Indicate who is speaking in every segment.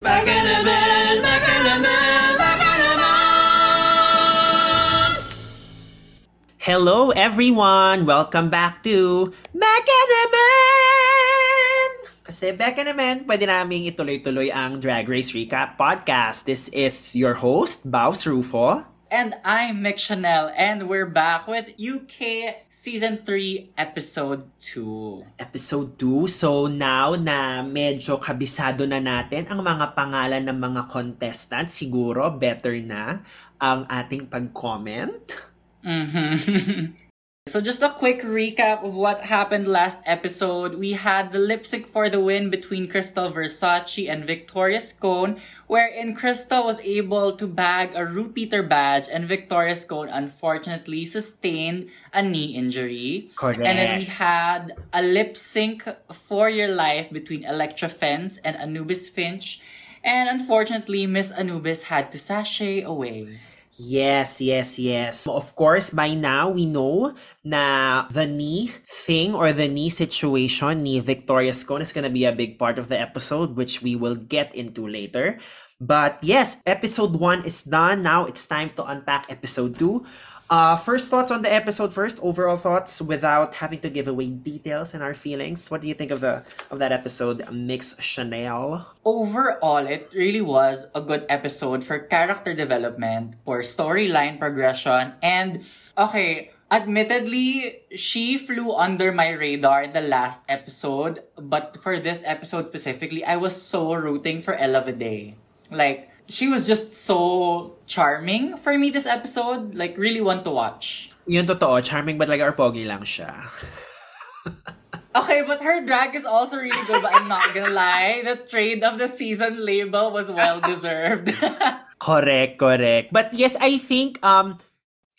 Speaker 1: Baka naman, baka naman, baka naman!
Speaker 2: Hello everyone! Welcome back to Baka naman! Kasi baka naman, pwede naming ituloy-tuloy ang Drag Race Recap Podcast. This is your host, Baus Rufo.
Speaker 3: And I'm Mick Chanel, and we're back with UK Season 3, Episode 2.
Speaker 2: Episode 2. So now na medyo kabisado na natin ang mga pangalan ng mga contestants, siguro better na ang ating pag-comment.
Speaker 3: Mm-hmm. so just a quick recap of what happened last episode. We had the lip sync for the win between Krystal Versace and Victoria Scone, wherein Krystal was able to bag a RuPeter badge and Victoria Scone unfortunately sustained a knee injury.
Speaker 2: Correct.
Speaker 3: And then we had a lip sync for your life between Elektra Fence and Anubis Finch. And unfortunately, Miss Anubis had to sashay away.
Speaker 2: Yes, yes, yes. Of course, by now, we know na the knee thing or the knee situation ni Victoria Scone is gonna be a big part of the episode, which we will get into later. But yes, episode one is done. Now it's time to unpack episode two. Uh, first thoughts on the episode first, overall thoughts without having to give away details and our feelings. What do you think of the of that episode, Myx Chanel?
Speaker 3: Overall, it really was a good episode for character development, for storyline progression, and okay, admittedly, she flew under my radar the last episode, but for this episode specifically, I was so rooting for Ella Vaday. Like, she was just so charming for me this episode. Like, really want to watch.
Speaker 2: Yun totoo, charming but like our pogi lang siya.
Speaker 3: Okay, but her drag is also really good, but I'm not gonna lie. The trade of the season label was well deserved.
Speaker 2: correct, correct. But yes, I think um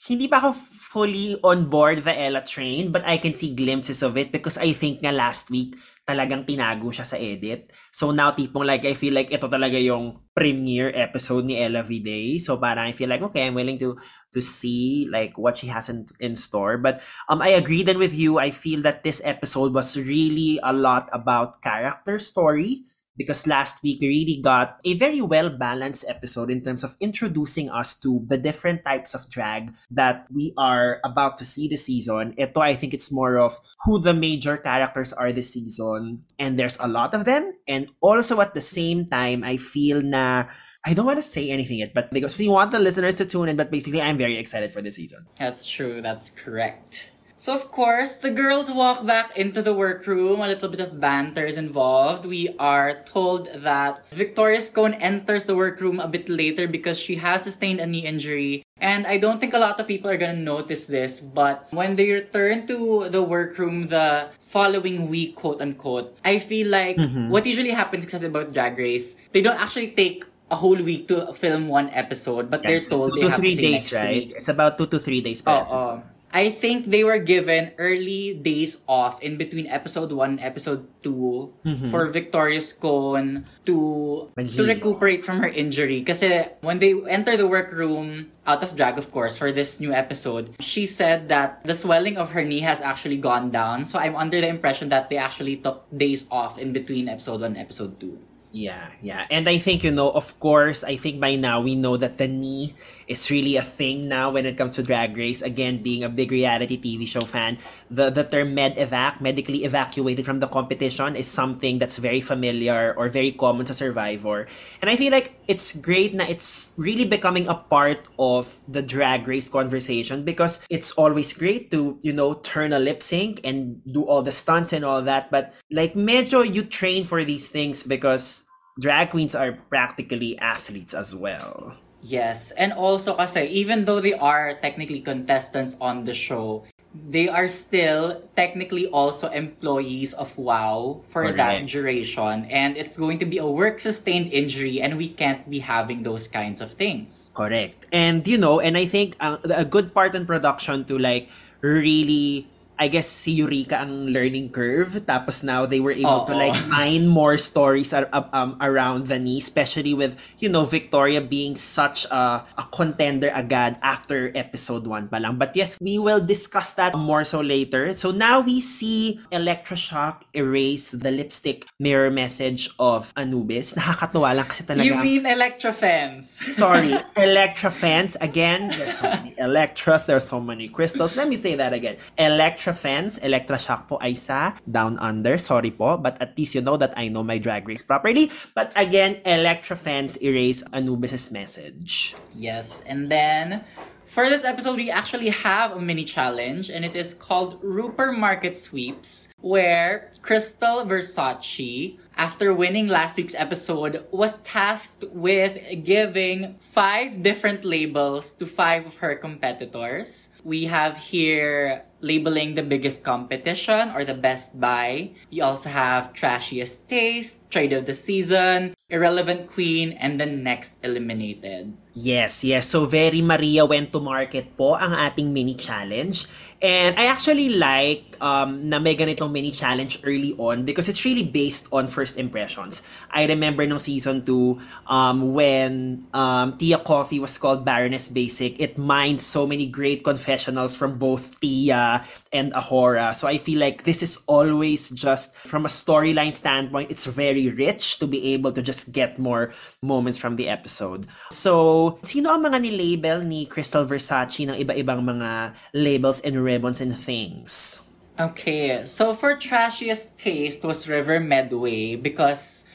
Speaker 2: hindi pa ako fully on board the Ella train, but I can see glimpses of it because I think nga last week talagang tinago siya sa edit. So now tipong like I feel like ito talaga yung premiere episode ni Ella Vidae. So parang I feel like okay, I'm willing to to see like what she has in, in store. But um I agree then with you. I feel that this episode was really a lot about character story because last week we really got a very well balanced episode in terms of introducing us to the different types of drag that we are about to see this season. Ito, I think it's more of who the major characters are this season, and there's a lot of them. And also at the same time, I feel na I don't want to say anything yet, but because we want the listeners to tune in, but basically I'm very excited for this season.
Speaker 3: That's true, that's correct. So of course, the girls walk back into the workroom. A little bit of banter is involved. We are told that Victoria Scone enters the workroom a bit later because she has sustained a knee injury. And I don't think a lot of people are gonna notice this, but when they return to the workroom the following week, quote unquote, I feel like
Speaker 2: Mm-hmm.
Speaker 3: what usually happens because about Drag Race, they don't actually take a whole week to film one episode, but they're told
Speaker 2: two
Speaker 3: they have to
Speaker 2: days, right?
Speaker 3: week.
Speaker 2: It's about two to three days per
Speaker 3: Oh,
Speaker 2: episode.
Speaker 3: oh. I think they were given early days off in between episode 1 and episode 2 mm-hmm. for Victoria Scone to to recuperate from her injury. Kasi when they enter the workroom out of drag, of course, for this new episode, she said that the swelling of her knee has actually gone down. So I'm under the impression that they actually took days off in between episode 1 and episode 2.
Speaker 2: Yeah, yeah. And I think, you know, of course, I think by now we know that the knee is really a thing now when it comes to Drag Race. Again, being a big reality TV show fan, the, the term med evac, medically evacuated from the competition, is something that's very familiar or very common to Survivor. And I feel like it's great na it's really becoming a part of the Drag Race conversation because it's always great to, you know, turn a lip sync and do all the stunts and all that. But like, medyo you train for these things because drag queens are practically athletes as well.
Speaker 3: Yes, and also kasi even though they are technically contestants on the show, they are still technically also employees of WoW for that duration and it's going to be a work sustained injury and we can't be having those kinds of things.
Speaker 2: Correct. And you know, and I think uh, a good part in production to like really I guess si Eureka ang learning curve. Tapos now they were able to
Speaker 3: Oo.
Speaker 2: like mine more stories ar- ab- um, around the knee, especially with, you know, Victoria being such a, a contender agad after episode 1 pa lang. But yes, we will discuss that more so later. So now we see Elektra Shock erase the lipstick mirror message of Anubis. Nakakatuwa lang kasi talaga.
Speaker 3: You mean Elektra Fence?
Speaker 2: Sorry, Elektra Fence. Again, there's so many Electras, there's so many crystals. Let me say that again. Elektra fans, Electra Shock po ay sa Down Under. Sorry po, but at least you know that I know my drag race properly. But again, Electra fans erase Anubis' message.
Speaker 3: Yes, and then for this episode, we actually have a mini challenge, and it is called Rupert Market Sweeps, where Crystal Versace, after winning last week's episode, was tasked with giving five different labels to five of her competitors. We have here labeling the biggest competition or the best buy. You also have trashiest taste, trade of the season, irrelevant queen, and the next eliminated.
Speaker 2: Yes, yes. So very Maria went to market po ang ating mini challenge. And I actually like um, na may ganitong mini challenge early on because it's really based on first impressions. I remember nung season 2 um, when um, Tia Coffee was called Baroness Basic, it mined so many great confessionals from both Tia and Ahora. So I feel like this is always just from a storyline standpoint, it's very rich to be able to just get more moments from the episode. So, sino ang mga ni-label ni Crystal Versace ng iba-ibang mga labels and ribbons and things?
Speaker 3: Okay, so for trashiest taste was River Medway because,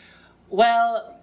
Speaker 3: well,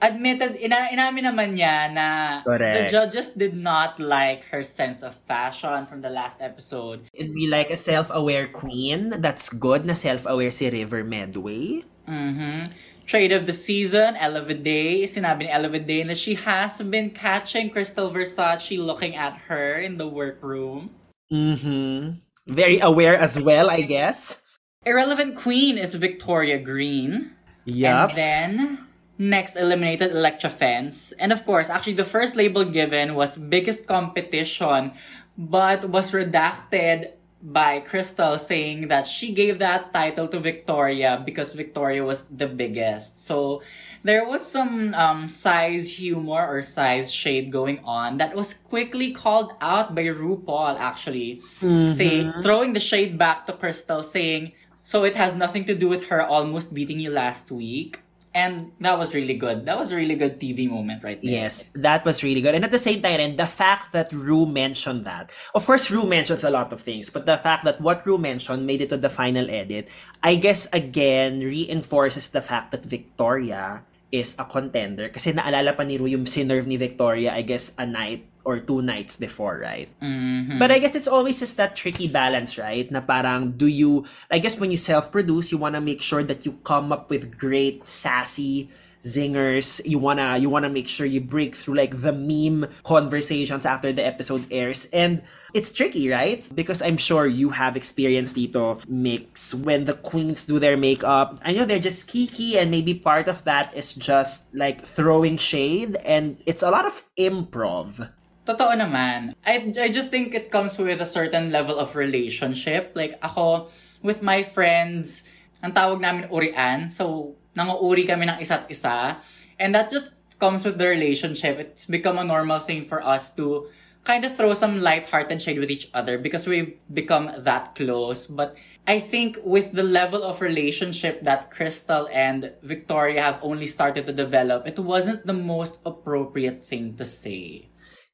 Speaker 3: admitted, ina inamin naman niya na the
Speaker 2: Correct.
Speaker 3: judges did not like her sense of fashion from the last episode.
Speaker 2: It'd be like a self-aware queen. That's good na self-aware si River Medway.
Speaker 3: Mm-hmm. Trade of the season, Ella Day. Sinabi ni Ella Day na she has been catching Crystal Versace looking at her in the workroom.
Speaker 2: Mm-hmm. Very aware as well, I guess.
Speaker 3: Irrelevant Queen is Victoria Green.
Speaker 2: Yeah.
Speaker 3: And then, next eliminated Elektra Fence. And of course, actually the first label given was biggest competition, but was redacted by Krystal saying that she gave that title to Victoria because Victoria was the biggest. So there was some um, size humor or size shade going on that was quickly called out by RuPaul actually, saying throwing the shade back to Krystal saying so it has nothing to do with her almost beating you last week. And that was really good. That was a really good TV moment right there.
Speaker 2: Yes, that was really good. And at the same time, and the fact that Rue mentioned that, of course, Rue mentions a lot of things, but the fact that what Rue mentioned made it to the final edit, I guess again reinforces the fact that Victoria is a contender. Kasi naalala pa ni Rue yung sinerve ni Victoria, I guess, a night or two nights before, right?
Speaker 3: Mm-hmm.
Speaker 2: But I guess it's always just that tricky balance, right? Na parang, do you, I guess when you self-produce, you wanna make sure that you come up with great, sassy zingers. You wanna, you wanna make sure you break through like the meme conversations after the episode airs. And it's tricky, right? Because I'm sure you have experienced dito mix when the queens do their makeup. I know they're just kiki and maybe part of that is just like throwing shade and it's a lot of improv.
Speaker 3: Totoo naman. I, I just think it comes with a certain level of relationship. Like ako, with my friends, ang tawag namin urian. So, nanguuri kami ng isa't isa. And that just comes with the relationship. It's become a normal thing for us to kind of throw some light-hearted shade with each other because we've become that close. But I think with the level of relationship that Crystal and Victoria have only started to develop, it wasn't the most appropriate thing to say.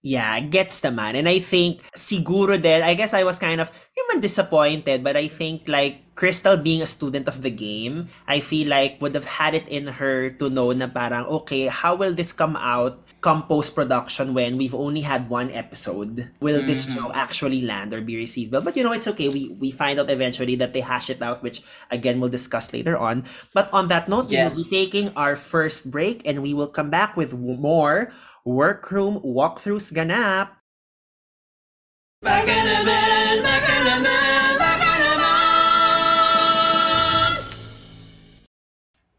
Speaker 2: Yeah, gets the man. And I think siguro din, I guess I was kind of even disappointed, but I think like Krystal being a student of the game, I feel like would have had it in her to know na parang, okay, how will this come out come post-production when we've only had one episode? Will this mm-hmm. show actually land or be received well? But you know, it's okay. We we find out eventually that they hash it out, which again we'll discuss later on. But on that note, we will be taking our first break and we will come back with more workroom walkthroughs ganap.
Speaker 1: Baka naman, baka naman, baka naman.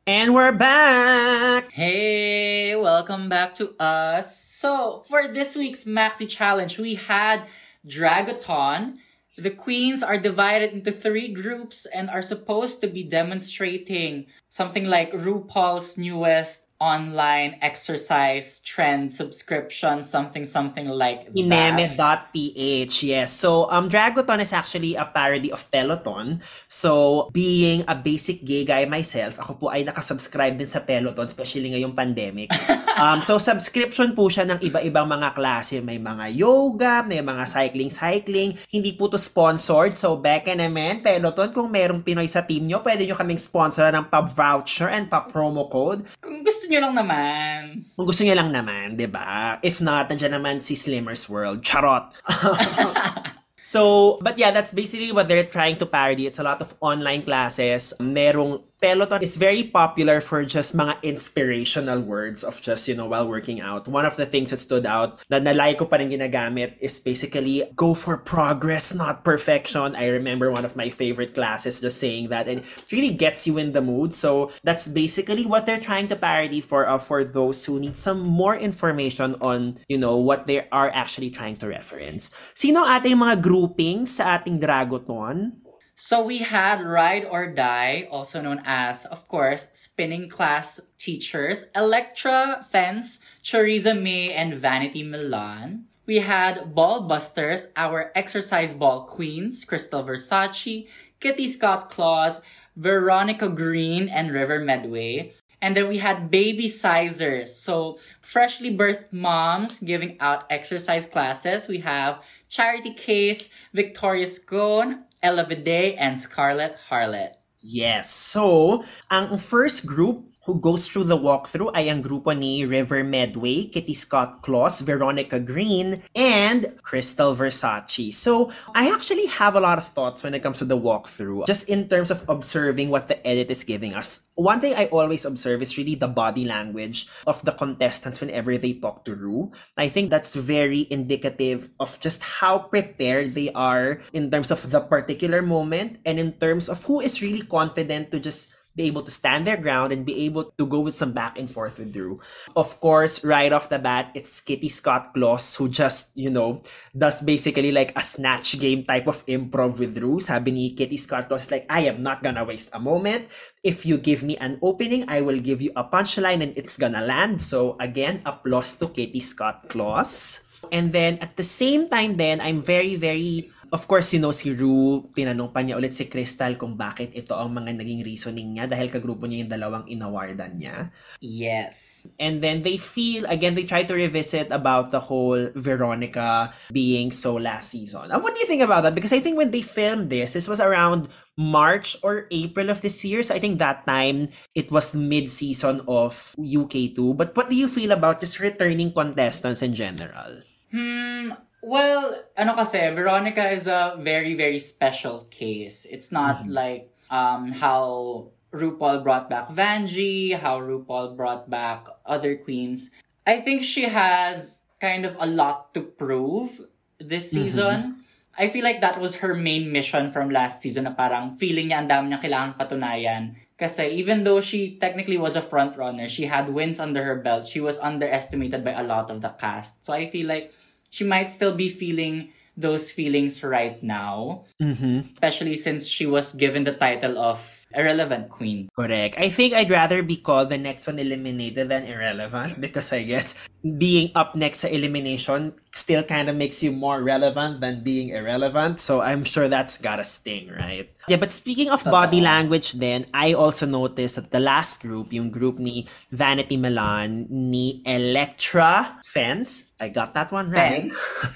Speaker 2: And we're back!
Speaker 3: Hey, welcome back to us. So, for this week's Maxi Challenge, we had Dragathon. The queens are divided into three groups and are supposed to be demonstrating something like RuPaul's newest online exercise trend subscription, something something like.
Speaker 2: Ineme.ph, yes. So, um, Dragoton is actually a parody of Peloton. So, being a basic gay guy myself, ako po ay nakasubscribe din sa Peloton, especially ngayong pandemic. um, so, subscription po siya ng iba-ibang mga klase. May mga yoga, may mga cycling-cycling. Hindi po to sponsored. So, Becca naman, Peloton, kung merong Pinoy sa team nyo, pwede nyo kaming sponsor ng pa-voucher and pa-promo code.
Speaker 3: Kung gusto nyo lang naman.
Speaker 2: Kung gusto niya lang naman, 'di ba? If not, nandiyan naman si Slimmer's World. Charot. so, but yeah, that's basically what they're trying to parody. It's a lot of online classes. Merong Peloton is very popular for just mga inspirational words of just, you know, while working out. One of the things that stood out na nalay ko pa rin ginagamit is basically go for progress, not perfection. I remember one of my favorite classes just saying that and it really gets you in the mood. So that's basically what they're trying to parody for uh, for those who need some more information on, you know, what they are actually trying to reference. Sino ating mga groupings sa ating Dragoton?
Speaker 3: So we had Ride or Die, also known as, of course, spinning class teachers, Elektra, Fence, Choriza May, and Vanity Milan. We had Ball Busters, our exercise ball queens, Krystal Versace, Kitty Scott Claus, Veronica Green, and River Medway. And then we had baby sizers. So freshly birthed moms giving out exercise classes. We have Charity Kase, Victoria Scone, Ella Vaday, and Scarlett Harlett.
Speaker 2: Yes. So, ang first group who goes through the walkthrough ay ang grupo ni River Medway, Kitty Scott Claus, Veronica Green, and Krystal Versace. So, I actually have a lot of thoughts when it comes to the walkthrough, just in terms of observing what the edit is giving us. One thing I always observe is really the body language of the contestants whenever they talk to Ru. I think that's very indicative of just how prepared they are in terms of the particular moment and in terms of who is really confident to just be able to stand their ground and be able to go with some back and forth with Ru. Of course, right off the bat, it's Kitty Scott Claus who just, you know, does basically like a snatch game type of improv with Ru. Sabi ni Kitty Scott Claus like, I am not gonna waste a moment. If you give me an opening, I will give you a punchline and it's gonna land. So again, applause to Kitty Scott Claus. And then at the same time then, I'm very, very Of course, you know, si Rue, tinanong pa niya ulit si Crystal kung bakit ito ang mga naging reasoning niya dahil kagrupo niya yung dalawang inawardan niya.
Speaker 3: Yes.
Speaker 2: And then they feel, again, they try to revisit about the whole Veronica being so last season. And what do you think about that? Because I think when they filmed this, this was around March or April of this year. So I think that time it was mid-season of UK2. But what do you feel about just returning contestants in general?
Speaker 3: Hmm, well, ano kasi, Veronica is a very, very special case. It's not like um how RuPaul brought back Vanjie, how RuPaul brought back other queens. I think she has kind of a lot to prove this season. I feel like that was her main mission from last season na parang feeling niya ang dami niya kailangan patunayan. Kasi even though she technically was a front runner, she had wins under her belt. She was underestimated by a lot of the cast. So I feel like she might still be feeling those feelings right now.
Speaker 2: Mm-hmm.
Speaker 3: Especially since she was given the title of Irrelevant Queen.
Speaker 2: Correct. I think I'd rather be called the next one eliminated than irrelevant because I guess being up next to elimination still kind of makes you more relevant than being irrelevant. So I'm sure that's got a sting, right? Yeah, but speaking of body language then, I also noticed that the last group, yung group ni Vanity Milan, ni Elektra Fence, I got that one right?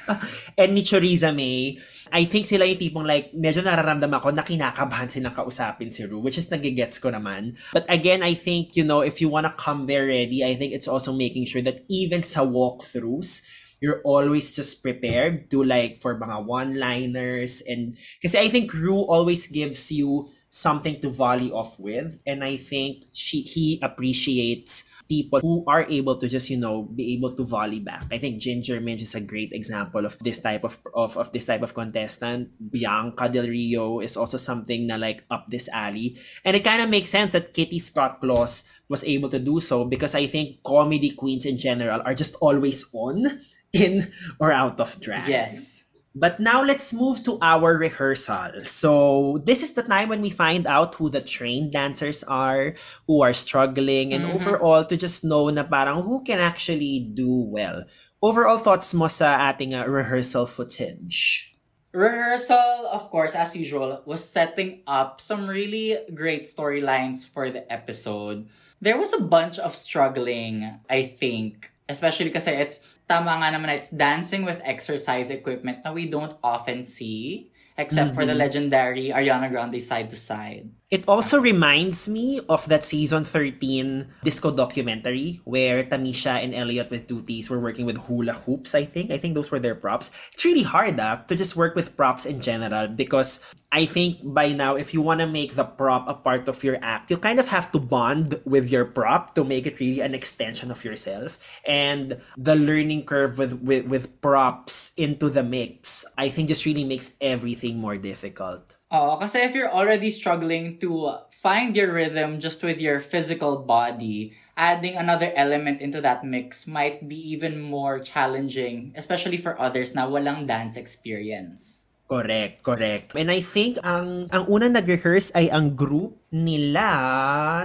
Speaker 2: and ni Choriza May, I think sila yung tipong like, medyo nararamdaman ko na kinakabahan silang kausapin si Ru, which is nagigets ko naman. But again, I think, you know, if you wanna come there ready, I think it's also making sure that even sa walkthroughs, you're always just prepared to like for mga one-liners and kasi I think Ru always gives you something to volley off with and I think she he appreciates people who are able to just you know be able to volley back. I think Ginger Minj is a great example of this type of of, of this type of contestant. Bianca Del Rio is also something na like up this alley. And it kind of makes sense that Kitty Scott Claus was able to do so because I think comedy queens in general are just always on in or out of drag.
Speaker 3: Yes.
Speaker 2: But now let's move to our rehearsal. So this is the time when we find out who the trained dancers are, who are struggling, and
Speaker 3: Mhm.
Speaker 2: overall to just know na parang who can actually do well. Overall thoughts mo sa ating uh, rehearsal footage?
Speaker 3: Rehearsal, of course, as usual, was setting up some really great storylines for the episode. There was a bunch of struggling, I think. Especially because it's, tama nga naman, it's dancing with exercise equipment na we don't often see. Except for the legendary Ariana Grande side to side.
Speaker 2: It also reminds me of that season 13 disco documentary where Tamisha and Elliott with 2 Ts were working with hula hoops, I think. I think those were their props. It's really hard ah, to just work with props in general because I think by now, if you want to make the prop a part of your act, you kind of have to bond with your prop to make it really an extension of yourself. And the learning curve with, with, with props into the mix, I think just really makes everything more difficult.
Speaker 3: Oo, kasi if you're already struggling to find your rhythm just with your physical body, adding another element into that mix might be even more challenging, especially for others na walang dance experience.
Speaker 2: Correct, correct. And I think ang ang unang nag-rehearse ay ang group nila.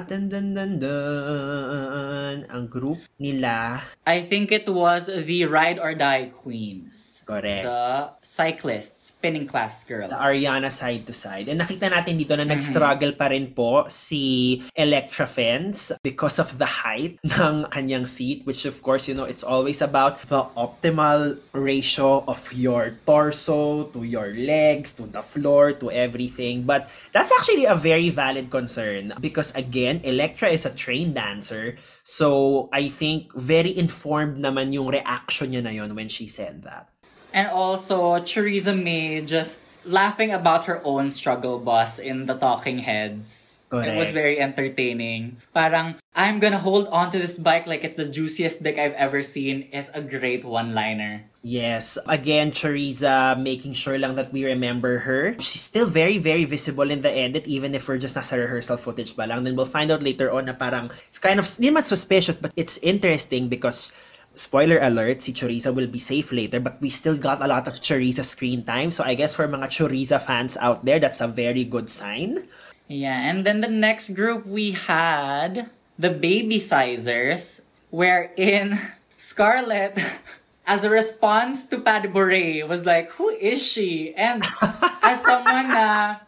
Speaker 2: Dun, dun, dun, dun. Ang group nila.
Speaker 3: I think it was the Ride or Die Queens.
Speaker 2: Correct.
Speaker 3: The cyclists, spinning class girls.
Speaker 2: The Ariana side to side. And nakita natin dito na nag-struggle pa rin po si Electra Fence because of the height ng kanyang seat, which of course, you know, it's always about the optimal ratio of your torso to your legs, to the floor, to everything. But that's actually a very valid concern because again, Electra is a trained dancer. So I think very informed naman yung reaction niya na yon when she said that.
Speaker 3: And also, Theresa May just laughing about her own struggle boss in the Talking Heads. It was very entertaining. Parang, I'm gonna hold on to this bike like it's the juiciest dick I've ever seen is a great one-liner.
Speaker 2: Yes. Again, Teresa making sure lang that we remember her. She's still very, very visible in the edit, even if we're just nasa rehearsal footage pa lang. Then we'll find out later on na parang, it's kind of, hindi suspicious, but it's interesting because Spoiler alert, si Choriza will be safe later, but we still got a lot of Choriza screen time. So I guess for mga Choriza fans out there, that's a very good sign.
Speaker 3: Yeah, and then the next group we had the baby sizers, wherein Scarlett, as a response to bourrée, was like, "Who is she?" And as someone na,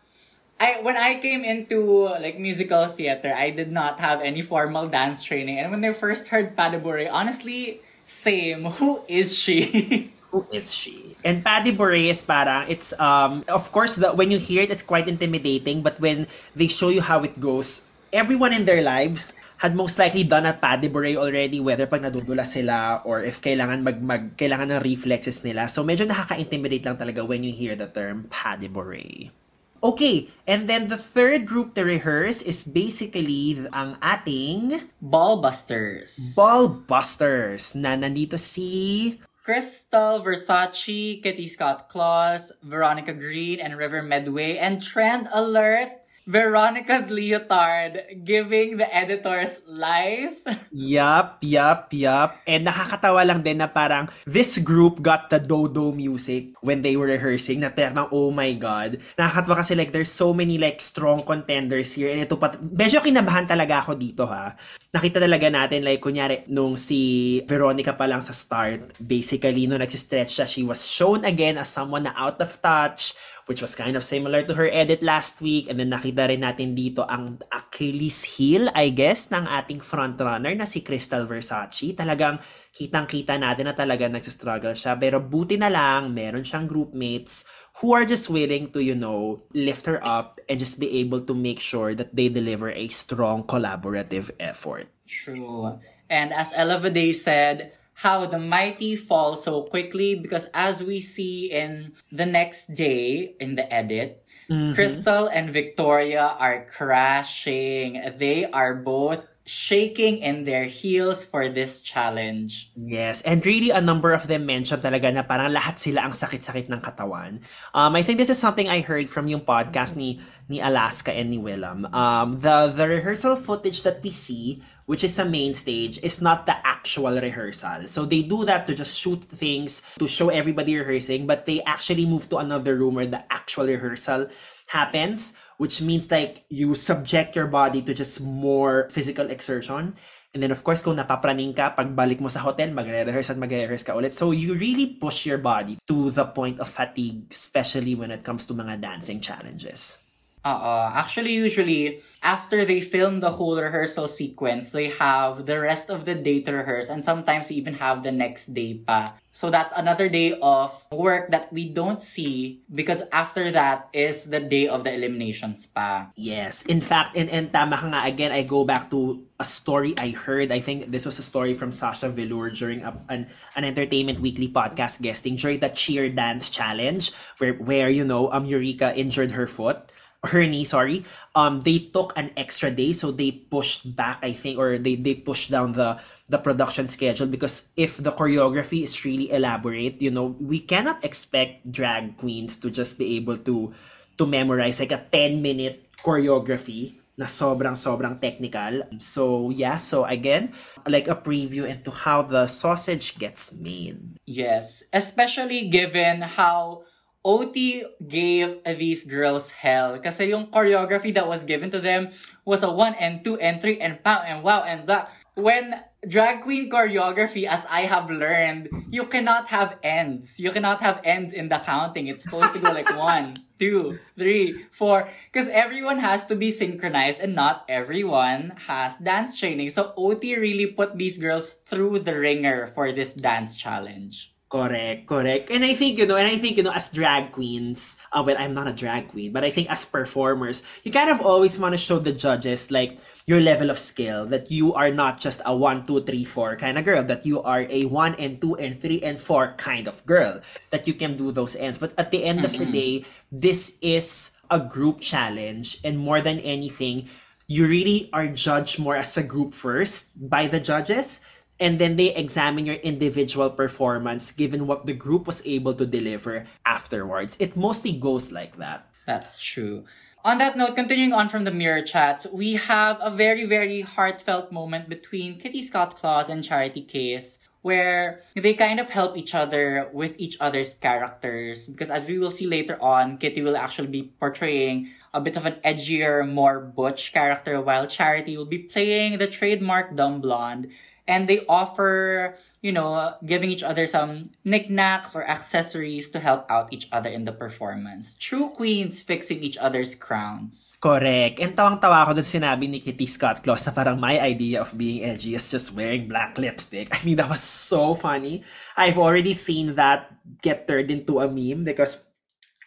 Speaker 3: I when I came into like musical theater, I did not have any formal dance training, and when I first heard pas de bourrée, honestly, same. Who is she?
Speaker 2: Who is she? And Paddy Bure is parang, it's, um, of course, the, when you hear it, it's quite intimidating, but when they show you how it goes, everyone in their lives had most likely done a Paddy Bure already, whether pag nadudula sila or if kailangan mag, mag kailangan ng reflexes nila. So medyo nakaka-intimidate lang talaga when you hear the term Paddy Bure. Okay, and then the third group to rehearse is basically ang ating
Speaker 3: Ballbusters.
Speaker 2: Ballbusters na nandito si
Speaker 3: Crystal, Versace, Kitty Scott Claus, Veronica Green, and River Medway. And trend alert, Veronica's leotard giving the editors life.
Speaker 2: Yup, yup, yup. And nakakatawa lang din na parang this group got the dodo music when they were rehearsing na parang oh my god. Nakakatawa kasi like there's so many like strong contenders here and ito pa medyo kinabahan talaga ako dito ha. Nakita talaga natin like kunyari nung si Veronica pa lang sa start, basically nung nagsistretch siya, she was shown again as someone na out of touch which was kind of similar to her edit last week. And then nakita rin natin dito ang Achilles heel, I guess, ng ating frontrunner na si Crystal Versace. Talagang kitang-kita natin na talaga nagsistruggle siya. Pero buti na lang, meron siyang groupmates who are just willing to, you know, lift her up and just be able to make sure that they deliver a strong collaborative effort.
Speaker 3: True. And as Ella Vaday said, how the mighty fall so quickly because as we see in the next day in the edit, Krystal and Victoria are crashing. They are both shaking in their heels for this challenge.
Speaker 2: Yes, and really a number of them mentioned talaga na parang lahat sila ang sakit-sakit ng katawan. Um, I think this is something I heard from yung podcast ni ni Alaska and ni Willam. Um, the the rehearsal footage that we see, which is sa main stage, is not the actual rehearsal. So they do that to just shoot things, to show everybody rehearsing, but they actually move to another room where the actual rehearsal happens, which means like you subject your body to just more physical exertion. And then of course, kung napapraning ka, pagbalik mo sa hotel, magre-rehearse at magre-rehearse ka ulit. So you really push your body to the point of fatigue, especially when it comes to mga dancing challenges.
Speaker 3: Uh, actually, usually, after they film the whole rehearsal sequence, they have the rest of the day to rehearse, and sometimes they even have the next day pa. So that's another day of work that we don't see because after that is the day of the eliminations pa.
Speaker 2: Yes. In fact, and, and tama nga, again, I go back to a story I heard. I think this was a story from Sasha Velour during a, an, an Entertainment Weekly podcast guesting during the cheer dance challenge where, where you know, um, Eureka injured her foot her knee, sorry, um, they took an extra day, so they pushed back, I think, or they, they pushed down the the production schedule because if the choreography is really elaborate, you know, we cannot expect drag queens to just be able to to memorize like a 10 minute choreography na sobrang sobrang technical. So yeah, so again, like a preview into how the sausage gets made.
Speaker 3: Yes, especially given how OT gave these girls hell kasi yung choreography that was given to them was a 1 and 2 and 3 and pow and wow and blah. When drag queen choreography, as I have learned, you cannot have ends. You cannot have ends in the counting. It's supposed to go like one, two, three, four. Because everyone has to be synchronized and not everyone has dance training. So OT really put these girls through the ringer for this dance challenge.
Speaker 2: Correct, correct. And I think, you know, and I think, you know, as drag queens, uh, well, I'm not a drag queen, but I think as performers, you kind of always want to show the judges, like, your level of skill, that you are not just a one, two, three, four kind of girl, that you are a one and two and three and four kind of girl, that you can do those ends. But at the end of the day, this is a group challenge, and more than anything, you really are judged more as a group first by the judges and then they examine your individual performance given what the group was able to deliver afterwards. It mostly goes like that.
Speaker 3: That's true. On that note, continuing on from the mirror chats, we have a very, very heartfelt moment between Kitty Scott Claus and Charity Kase where they kind of help each other with each other's characters. Because as we will see later on, Kitty will actually be portraying a bit of an edgier, more butch character, while Charity will be playing the trademark dumb blonde and they offer, you know, giving each other some knickknacks or accessories to help out each other in the performance. True queens fixing each other's crowns.
Speaker 2: Correct. And tawang-tawa ako dun sinabi ni Kitty Scott Claus na parang my idea of being edgy is just wearing black lipstick. I mean, that was so funny. I've already seen that get turned into a meme because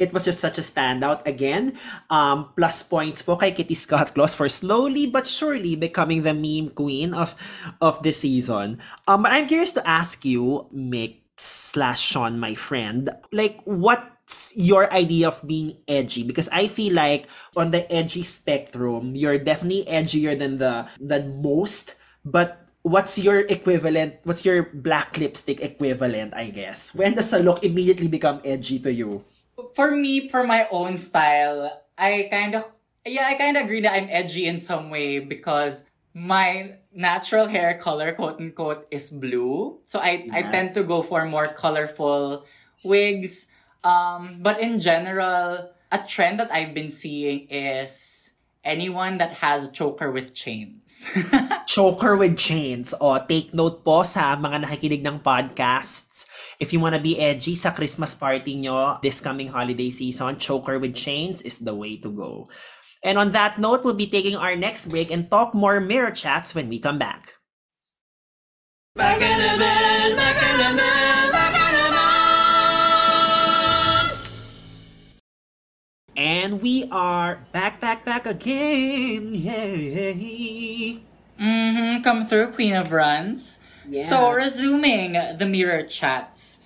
Speaker 2: it was just such a standout again. Um, plus points po kay Kitty Scott Claus for slowly but surely becoming the meme queen of of the season. Um, but I'm curious to ask you, Mick slash Sean, my friend, like what's your idea of being edgy? Because I feel like on the edgy spectrum, you're definitely edgier than the than most, but what's your equivalent what's your black lipstick equivalent i guess when does a look immediately become edgy to you
Speaker 3: for me, for my own style, I kind of, yeah, I kind of agree that I'm edgy in some way because my natural hair color, quote unquote, is blue. So I, I tend to go for more colorful wigs. Um, but in general, a trend that I've been seeing is anyone that has a choker with chains.
Speaker 2: choker with chains. O, take note po sa mga nakikinig ng podcasts. If you wanna be edgy sa Christmas party nyo this coming holiday season, choker with chains is the way to go. And on that note, we'll be taking our next break and talk more mirror chats when we come back.
Speaker 1: Back in a man, back in a man, back in a man.
Speaker 2: And we are back, back, back again. Yay.
Speaker 3: Mm-hmm. Come through, Queen of Runs.
Speaker 2: Yeah.
Speaker 3: So, resuming the mirror chats,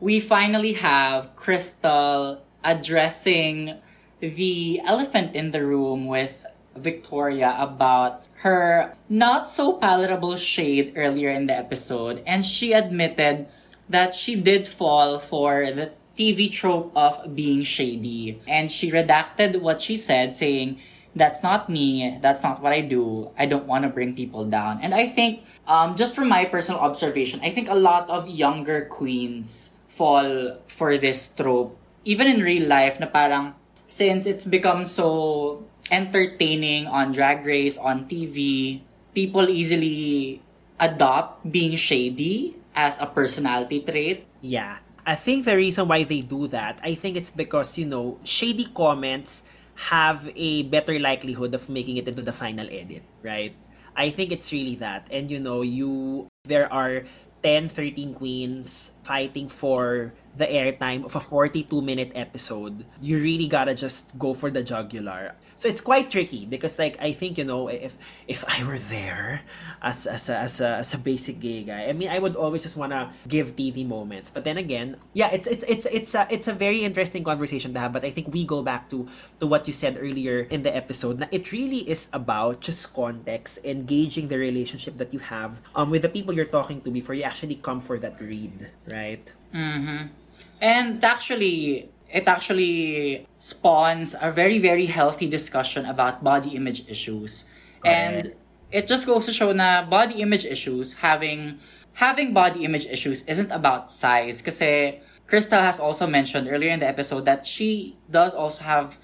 Speaker 3: we finally have Krystal addressing the elephant in the room with Victoria about her not so palatable shade earlier in the episode. And she admitted that she did fall for the TV trope of being shady. And she redacted what she said, saying, that's not me. That's not what I do. I don't want to bring people down. And I think, um, just from my personal observation, I think a lot of younger queens fall for this trope. Even in real life, na parang, since it's become so entertaining on Drag Race, on TV, people easily adopt being shady as a personality trait.
Speaker 2: Yeah. I think the reason why they do that, I think it's because, you know, shady comments have a better likelihood of making it into the final edit, right? I think it's really that. And you know, you there are 10, 13 queens fighting for the airtime of a 42 minute episode. You really gotta just go for the jugular. So it's quite tricky because like I think you know if if I were there as as a, as a, as a basic gay guy, I mean I would always just wanna give TV moments. But then again, yeah, it's it's it's it's a it's a very interesting conversation to have. But I think we go back to to what you said earlier in the episode. Na it really is about just context, engaging the relationship that you have um with the people you're talking to before you actually come for that read, right?
Speaker 3: Mm-hmm. And actually, it actually spawns a very very healthy discussion about body image issues. And it just goes to show na body image issues having having body image issues isn't about size. Kasi Krystal has also mentioned earlier in the episode that she does also have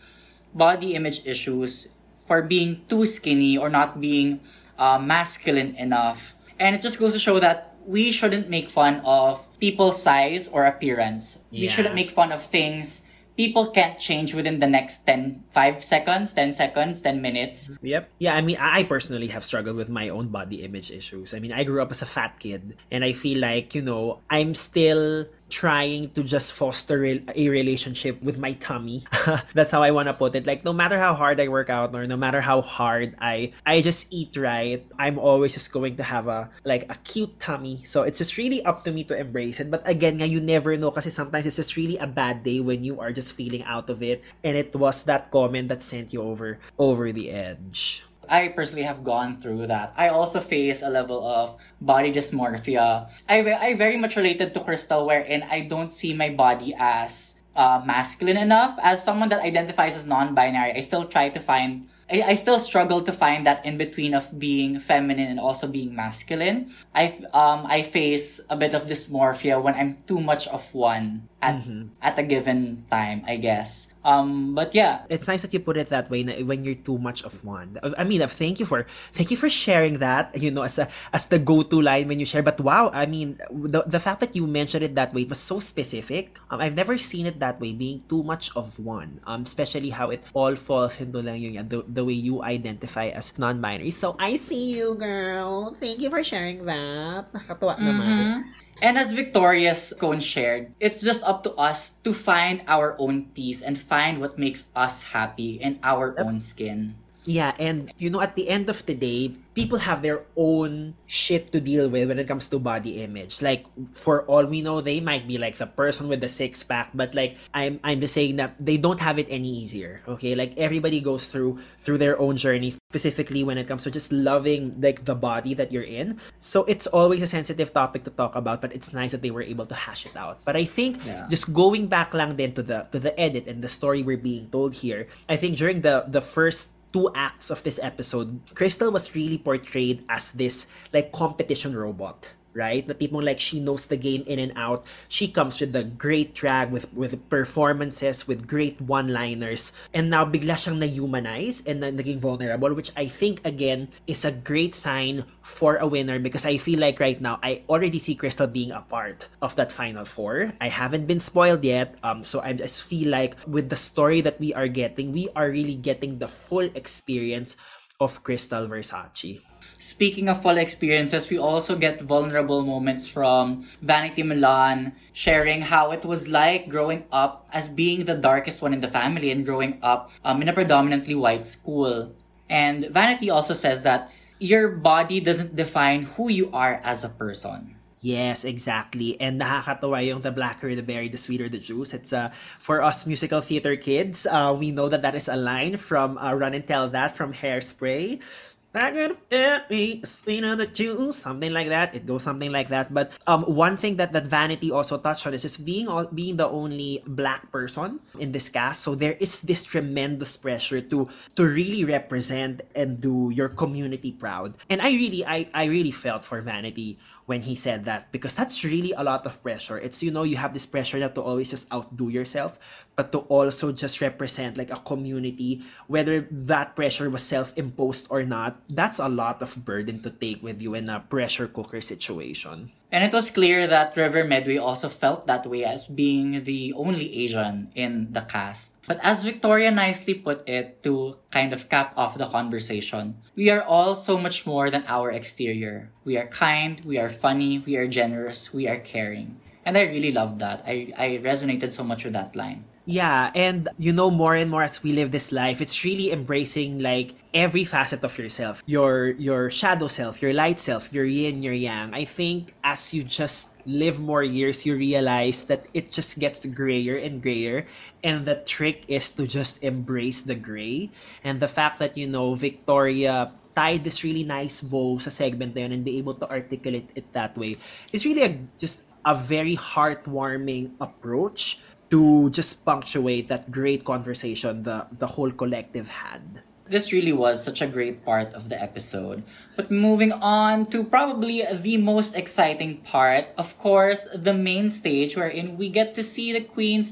Speaker 3: body image issues for being too skinny or not being uh, masculine enough. And it just goes to show that we shouldn't make fun of people's size or appearance. We shouldn't make fun of things people can't change within the next 10, 5 seconds, 10 seconds, 10 minutes.
Speaker 2: Yep. Yeah, I mean, I personally have struggled with my own body image issues. I mean, I grew up as a fat kid, and I feel like, you know, I'm still trying to just foster a relationship with my tummy. That's how I want to put it. Like no matter how hard I work out or no matter how hard I I just eat right, I'm always just going to have a like a cute tummy. So it's just really up to me to embrace it. But again, you never know because sometimes it's just really a bad day when you are just feeling out of it and it was that comment that sent you over over the edge.
Speaker 3: I personally have gone through that. I also face a level of body dysmorphia. I, I very much related to Krystal wherein I don't see my body as uh, masculine enough. As someone that identifies as non-binary, I still try to find, I, I still struggle to find that in between of being feminine and also being masculine. I, um, I face a bit of dysmorphia when I'm too much of one at, at a given time, I guess. Um, but yeah,
Speaker 2: It's nice that you put it that way when you're too much of one. I mean, uh, thank you for thank you for sharing that, you know, as a as the go-to line when you share. But wow, I mean, the the fact that you mentioned it that way it was so specific. Um, I've never seen it that way, being too much of one. Um, especially how it all falls into lang yung the, the way you identify as non-binary. So I see you, girl. Thank you for sharing that. Nakakatuwa naman.
Speaker 3: And as Victoria Scone shared, it's just up to us to find our own peace and find what makes us happy in our own skin.
Speaker 2: Yeah, and you know, at the end of the day, people have their own shit to deal with when it comes to body image. Like, for all we know, they might be like the person with the six pack, but like, I'm I'm just saying that they don't have it any easier. Okay, like everybody goes through through their own journeys, specifically when it comes to just loving like the body that you're in. So it's always a sensitive topic to talk about, but it's nice that they were able to hash it out. But I think
Speaker 3: Yeah.
Speaker 2: just going back lang then to the to the edit and the story we're being told here, I think during the the first two acts of this episode, Crystal was really portrayed as this like competition robot. Right? The tipong like she knows the game in and out. She comes with the great drag, with with performances, with great one-liners. And now bigla siyang na-humanize and na naging vulnerable, which I think again is a great sign for a winner because I feel like right now I already see Krystal being a part of that final four. I haven't been spoiled yet, um, so I just feel like with the story that we are getting, we are really getting the full experience of Krystal Versace.
Speaker 3: Speaking of full experiences, we also get vulnerable moments from Vanity Milan sharing how it was like growing up as being the darkest one in the family and growing up um, in a predominantly white school. And Vanity also says that your body doesn't define who you are as a person.
Speaker 2: Yes, exactly. And nakakatawa yung the blacker the berry, the sweeter the juice. It's uh, for us musical theater kids, uh, we know that that is a line from uh, Run and Tell That from Hairspray. I gotta get me a sweeter the juice, something like that. It goes something like that. But um, one thing that that Vanity also touched on is just being all, being the only black person in this cast. So there is this tremendous pressure to to really represent and do your community proud. And I really I I really felt for Vanity when he said that because that's really a lot of pressure. It's you know you have this pressure not to always just outdo yourself, but to also just represent like a community, whether that pressure was self-imposed or not. That's a lot of burden to take with you in a pressure cooker situation.
Speaker 3: And it was clear that River Medway also felt that way as being the only Asian in the cast. But as Victoria nicely put it to kind of cap off the conversation, we are all so much more than our exterior. We are kind, we are funny, we are generous, we are caring. And I really loved that. I, I resonated so much with that line.
Speaker 2: Yeah, and you know more and more as we live this life, it's really embracing like every facet of yourself. Your your shadow self, your light self, your yin, your yang. I think as you just live more years, you realize that it just gets grayer and grayer. And the trick is to just embrace the gray. And the fact that, you know, Victoria tied this really nice bow sa segment na and be able to articulate it that way is really a, just a very heartwarming approach to just punctuate that great conversation the the whole collective had.
Speaker 3: This really was such a great part of the episode. But moving on to probably the most exciting part, of course, the main stage wherein we get to see the queens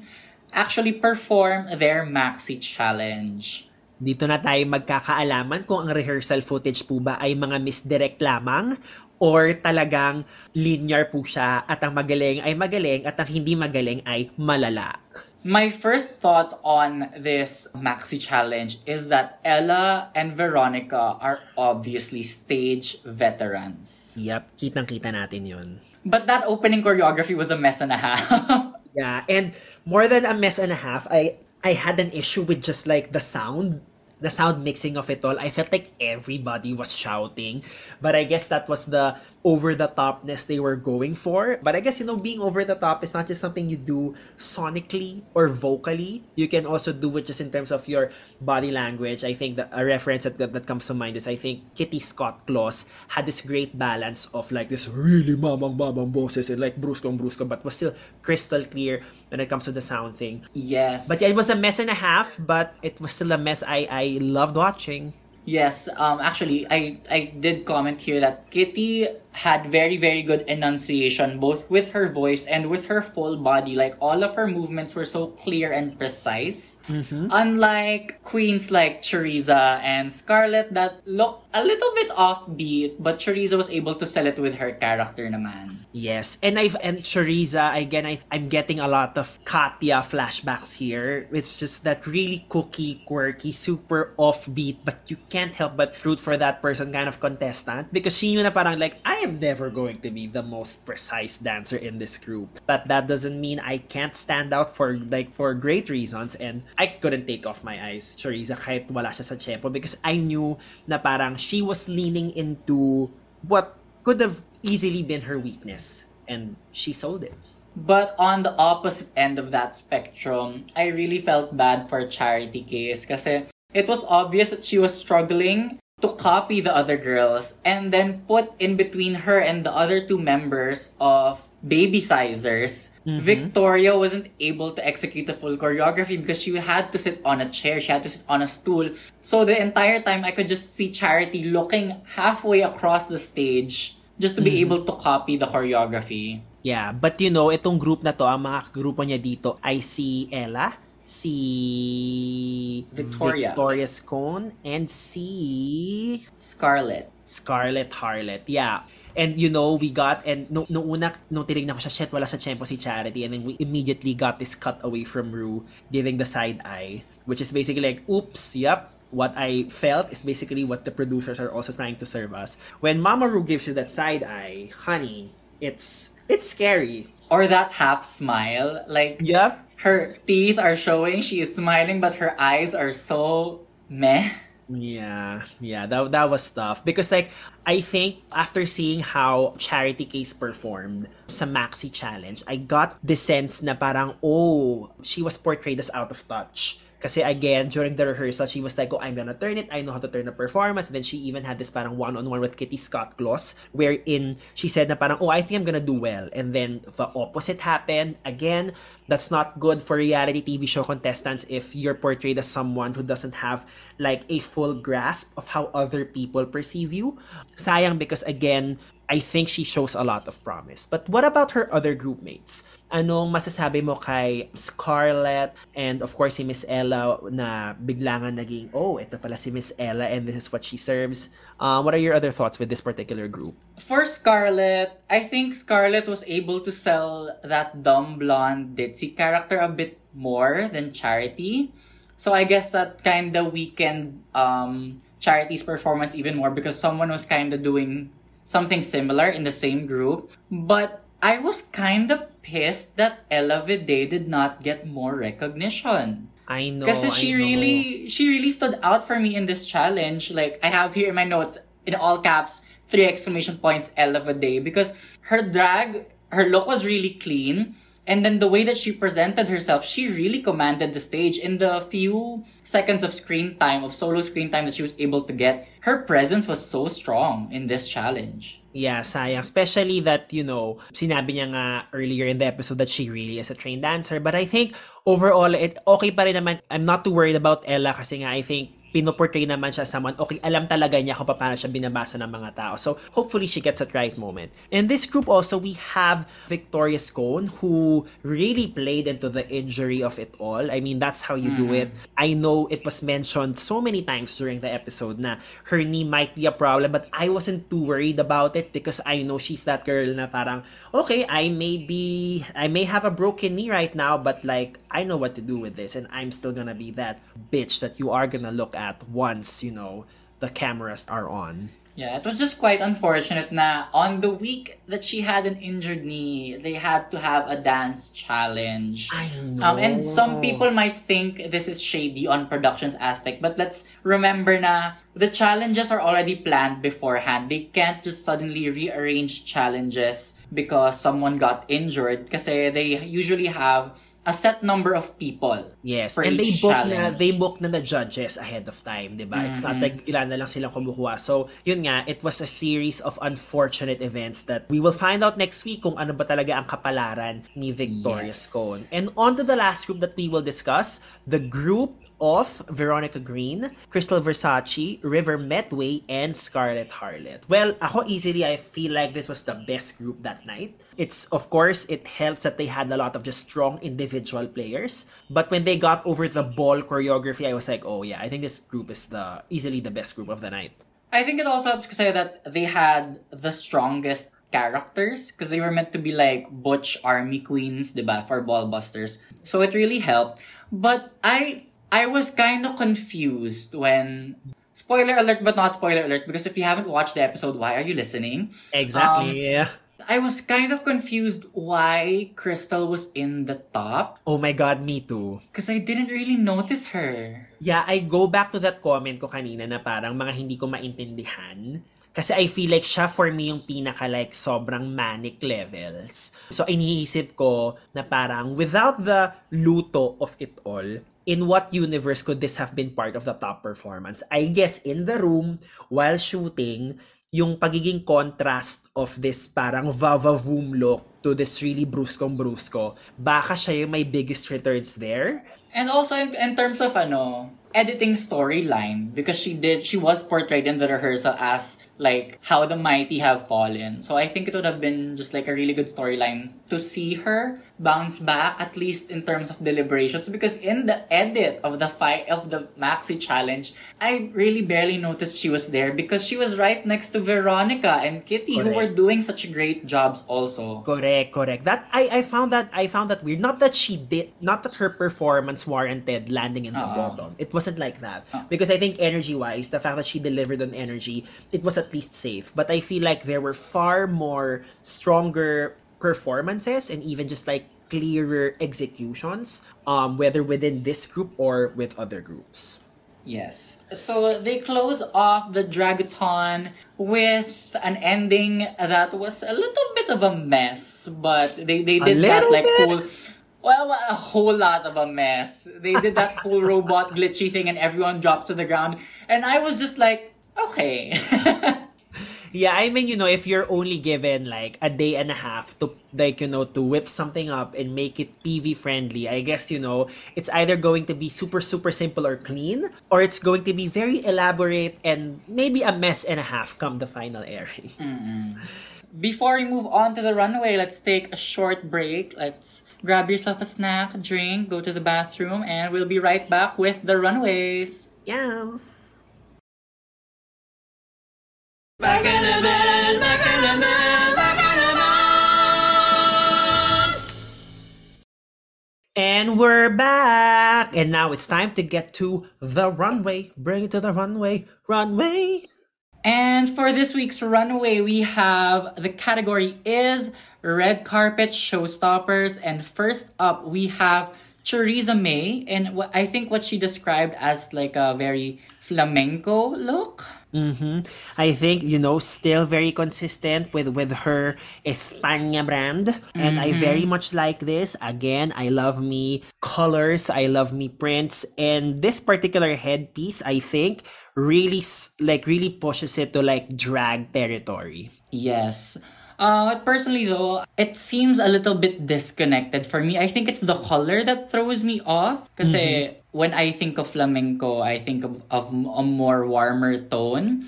Speaker 3: actually perform their maxi challenge.
Speaker 2: Dito na tayo magkakaalaman kung ang rehearsal footage po ba ay mga misdirect lamang or talagang linear po siya at ang magaling ay magaling at ang hindi magaling ay malala.
Speaker 3: My first thoughts on this maxi challenge is that Ella and Veronica are obviously stage veterans.
Speaker 2: Yep, kitang-kita natin yun.
Speaker 3: But that opening choreography was a mess and a half.
Speaker 2: Yeah, and more than a mess and a half, I I had an issue with just like the sound the sound mixing of it all. I felt like everybody was shouting, but I guess that was the over the topness they were going for. But I guess you know being over the top is not just something you do sonically or vocally. You can also do it just in terms of your body language. I think that a reference that that comes to mind is I think Kitty Scott Claus had this great balance of like this really mamang mamang boses and like bruskong brusko, but was still crystal clear when it comes to the sound thing.
Speaker 3: yes.
Speaker 2: But yeah, it was a mess and a half, but it was still a mess I I loved watching.
Speaker 3: Yes, um, actually, I, I did comment here that Kitty had very, very good enunciation, both with her voice and with her full body. Like, all of her movements were so clear and precise. Mm-hmm. Unlike queens like Choriza and Scarlett that look a little bit offbeat, but Choriza was able to sell it with her character naman.
Speaker 2: Yes, and I've and Choriza again. I I'm getting a lot of Katya flashbacks here. It's just that really cookie, quirky, super offbeat, but you can't help but root for that person kind of contestant because she knew na parang like I am never going to be the most precise dancer in this group. But that doesn't mean I can't stand out for like for great reasons and I couldn't take off my eyes Choriza kahit wala siya sa tempo because I knew na parang she was leaning into what could have easily been her weakness and she sold it.
Speaker 3: But on the opposite end of that spectrum, I really felt bad for Charity Kase kasi it was obvious that she was struggling to copy the other girls and then put in between her and the other two members of Baby Sizers. Victoria wasn't able to execute the full choreography because she had to sit on a chair, she had to sit on a stool. So the entire time I could just see Charity looking halfway across the stage just to be able to copy the choreography.
Speaker 2: Yeah, but you know, itong group na to, ang mga grupo niya dito ay si Ella, si
Speaker 3: Victoria.
Speaker 2: Victoria Scone, and si
Speaker 3: Scarlett.
Speaker 2: Scarlett Harlett. Yeah. And you know, we got, and no, no una, nung tinignan ko siya, shit, wala sa tempo si Charity. And then we immediately got this cut away from Ru, giving the side eye, which is basically like, oops, yep. What I felt is basically what the producers are also trying to serve us. When Mama Ru gives you that side eye, honey, it's it's scary.
Speaker 3: Or that half smile. Like,
Speaker 2: Yep.
Speaker 3: Her teeth are showing, she is smiling, but her eyes are so meh.
Speaker 2: Yeah, yeah, that, that was tough. Because, like, I think after seeing how Charity Kase performed sa Maxi Challenge, I got the sense na parang, oh, she was portrayed as out of touch. Kasi again, during the rehearsal, she was like, oh, I'm gonna turn it. I know how to turn a performance. And then she even had this parang one-on-one with Kitty Scott Claus wherein she said na parang, oh, I think I'm gonna do well. And then the opposite happened. Again, that's not good for reality TV show contestants if you're portrayed as someone who doesn't have like a full grasp of how other people perceive you. Sayang because again, I think she shows a lot of promise. But what about her other group mates? Anong masasabi mo kay Scarlett and of course si Miss Ella na bigla nga naging, oh, ito pala si Miss Ella and this is what she serves. Um, what are your other thoughts with this particular group?
Speaker 3: For Scarlett, I think Scarlett was able to sell that dumb blonde ditzy character a bit more than Charity. So I guess that kind of weakened um, Charity's performance even more because someone was kind of doing something similar in the same group. But I was kind of pissed that Ella Vaday did not get more recognition.
Speaker 2: I know. I
Speaker 3: she
Speaker 2: know.
Speaker 3: really, she really stood out for me in this challenge. Like, I have here in my notes, in all caps, three exclamation points, Ella Vaday. Because her drag, her look was really clean. And then the way that she presented herself, she really commanded the stage. In the few seconds of screen time, of solo screen time that she was able to get, her presence was so strong in this challenge.
Speaker 2: Yeah, sayang. Especially that, you know, sinabi niya nga earlier in the episode that she really is a trained dancer. But I think overall, it okay pa rin naman. I'm not too worried about Ella kasi nga I think pinoportray naman siya as someone, okay, alam talaga niya kung paano siya binabasa ng mga tao. So, hopefully, she gets it right moment. In this group also, we have Victoria Scone, who really played into the injury of it all. I mean, that's how you do it. I know it was mentioned so many times during the episode na her knee might be a problem, but I wasn't too worried about it because I know she's that girl na parang, okay, I may be, I may have a broken knee right now, but like, I know what to do with this, and I'm still gonna be that bitch that you are gonna look at once, you know, the cameras are on.
Speaker 3: Yeah, it was just quite unfortunate na on the week that she had an injured knee, they had to have a dance challenge.
Speaker 2: I
Speaker 3: Um, and some people might think this is shady on production's aspect, but let's remember na the challenges are already planned beforehand. They can't just suddenly rearrange challenges because someone got injured kasi they usually have a set number of people.
Speaker 2: Yes, and they book na
Speaker 3: challenge.
Speaker 2: they book na the judges ahead of time, 'di ba? It's not like ilan na lang silang kumukuha. So, yun nga, it was a series of unfortunate events that we will find out next week kung ano ba talaga ang kapalaran ni Victoria
Speaker 3: Yes.
Speaker 2: Scone. And on to the last group that we will discuss, the group of Veronica Green, Krystal Versace, River Medway, and Scarlett Harlett. Well, ako easily, I feel like this was the best group that night. It's, of course, it helps that they had a lot of just strong individual players. But when they got over the ball choreography, I was like, oh yeah, I think this group is the easily the best group of the night.
Speaker 3: I think it also helps to say that they had the strongest characters because they were meant to be like butch army queens, diba, for ballbusters. So it really helped. But I I was kind of confused when spoiler alert but not spoiler alert because if you haven't watched the episode, why are you listening?
Speaker 2: Exactly,
Speaker 3: Um,
Speaker 2: yeah.
Speaker 3: I was kind of confused why Crystal was in the top
Speaker 2: Oh my god, me too.
Speaker 3: because I didn't really notice her.
Speaker 2: Yeah, I go back to that comment ko kanina na parang mga hindi ko maintindihan. Kasi I feel like siya for me yung pinaka like sobrang manic levels. So iniisip ko na parang without the luto of it all, in what universe could this have been part of the top performance? I guess in the room, while shooting, yung pagiging contrast of this parang vavavoom look to this really bruskong brusko, baka siya yung may biggest returns there.
Speaker 3: And also in, in terms of ano, editing storyline because she did she was portrayed in the rehearsal as like how the mighty have fallen. So I think it would have been just like a really good storyline to see her bounce back at least in terms of deliberations because in the edit of the fight of the maxi challenge I really barely noticed she was there because she was right next to Veronica and Kitty who were doing such great jobs also.
Speaker 2: Correct, correct. That I I found that I found that weird. Not that she did, not that her performance warranted landing in the
Speaker 3: Uh-uh.
Speaker 2: bottom. It wasn't like that ah. because I think energy wise, the fact that she delivered on energy, it was at least safe. But I feel like there were far more stronger performances and even just like clearer executions, um, whether within this group or with other groups.
Speaker 3: Yes. So they close off the Dragathon with an ending that was a little bit of a mess, but they, they did that like
Speaker 2: bit?
Speaker 3: Well, well, a whole lot of a mess. They did that whole robot glitchy thing and everyone drops to the ground. And I was just like, okay.
Speaker 2: Yeah, I mean, you know, if you're only given like a day and a half to like, you know, to whip something up and make it TV friendly, I guess, you know, it's either going to be super, super simple or clean, or it's going to be very elaborate and maybe a mess and a half come the final airing.
Speaker 3: Before we move on to the runway, let's take a short break. Let's grab yourself a snack, drink, go to the bathroom, and we'll be right back with the runways.
Speaker 2: Yes.
Speaker 1: Baka naman, baka naman, baka naman.
Speaker 2: And we're back! And now it's time to get to the runway. Bring it to the runway. Runway!
Speaker 3: And for this week's runway, we have the category is red carpet showstoppers. And first up, we have Choriza May, and what I think what she described as like a very flamenco look.
Speaker 2: Mm-hmm. I think you know still very consistent with with her España brand, and I very much like this. Again, I love me colors, I love me prints, and this particular headpiece, I think, really like really pushes it to like drag territory.
Speaker 3: Yes. Uh, personally though, it seems a little bit disconnected for me. I think it's the color that throws me off. Kasi when I think of flamenco, I think of, of a more warmer tone.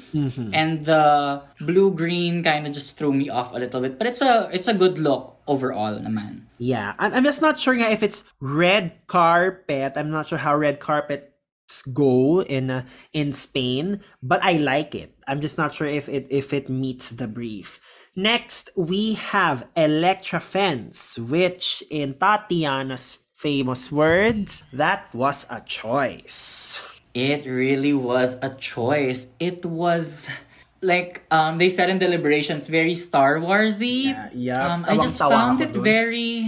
Speaker 3: And the blue-green kind of just threw me off a little bit. But it's a it's a good look overall naman.
Speaker 2: Yeah, I'm, I'm just not sure if it's red carpet. I'm not sure how red carpets go in uh, in Spain, but I like it. I'm just not sure if it if it meets the brief. Next, we have Elektra Fence, which in Tatiana's famous words, that was a choice.
Speaker 3: It really was a choice. It was like um they said in deliberations very Star Warsy.
Speaker 2: Yeah, yeah.
Speaker 3: Um I just found it very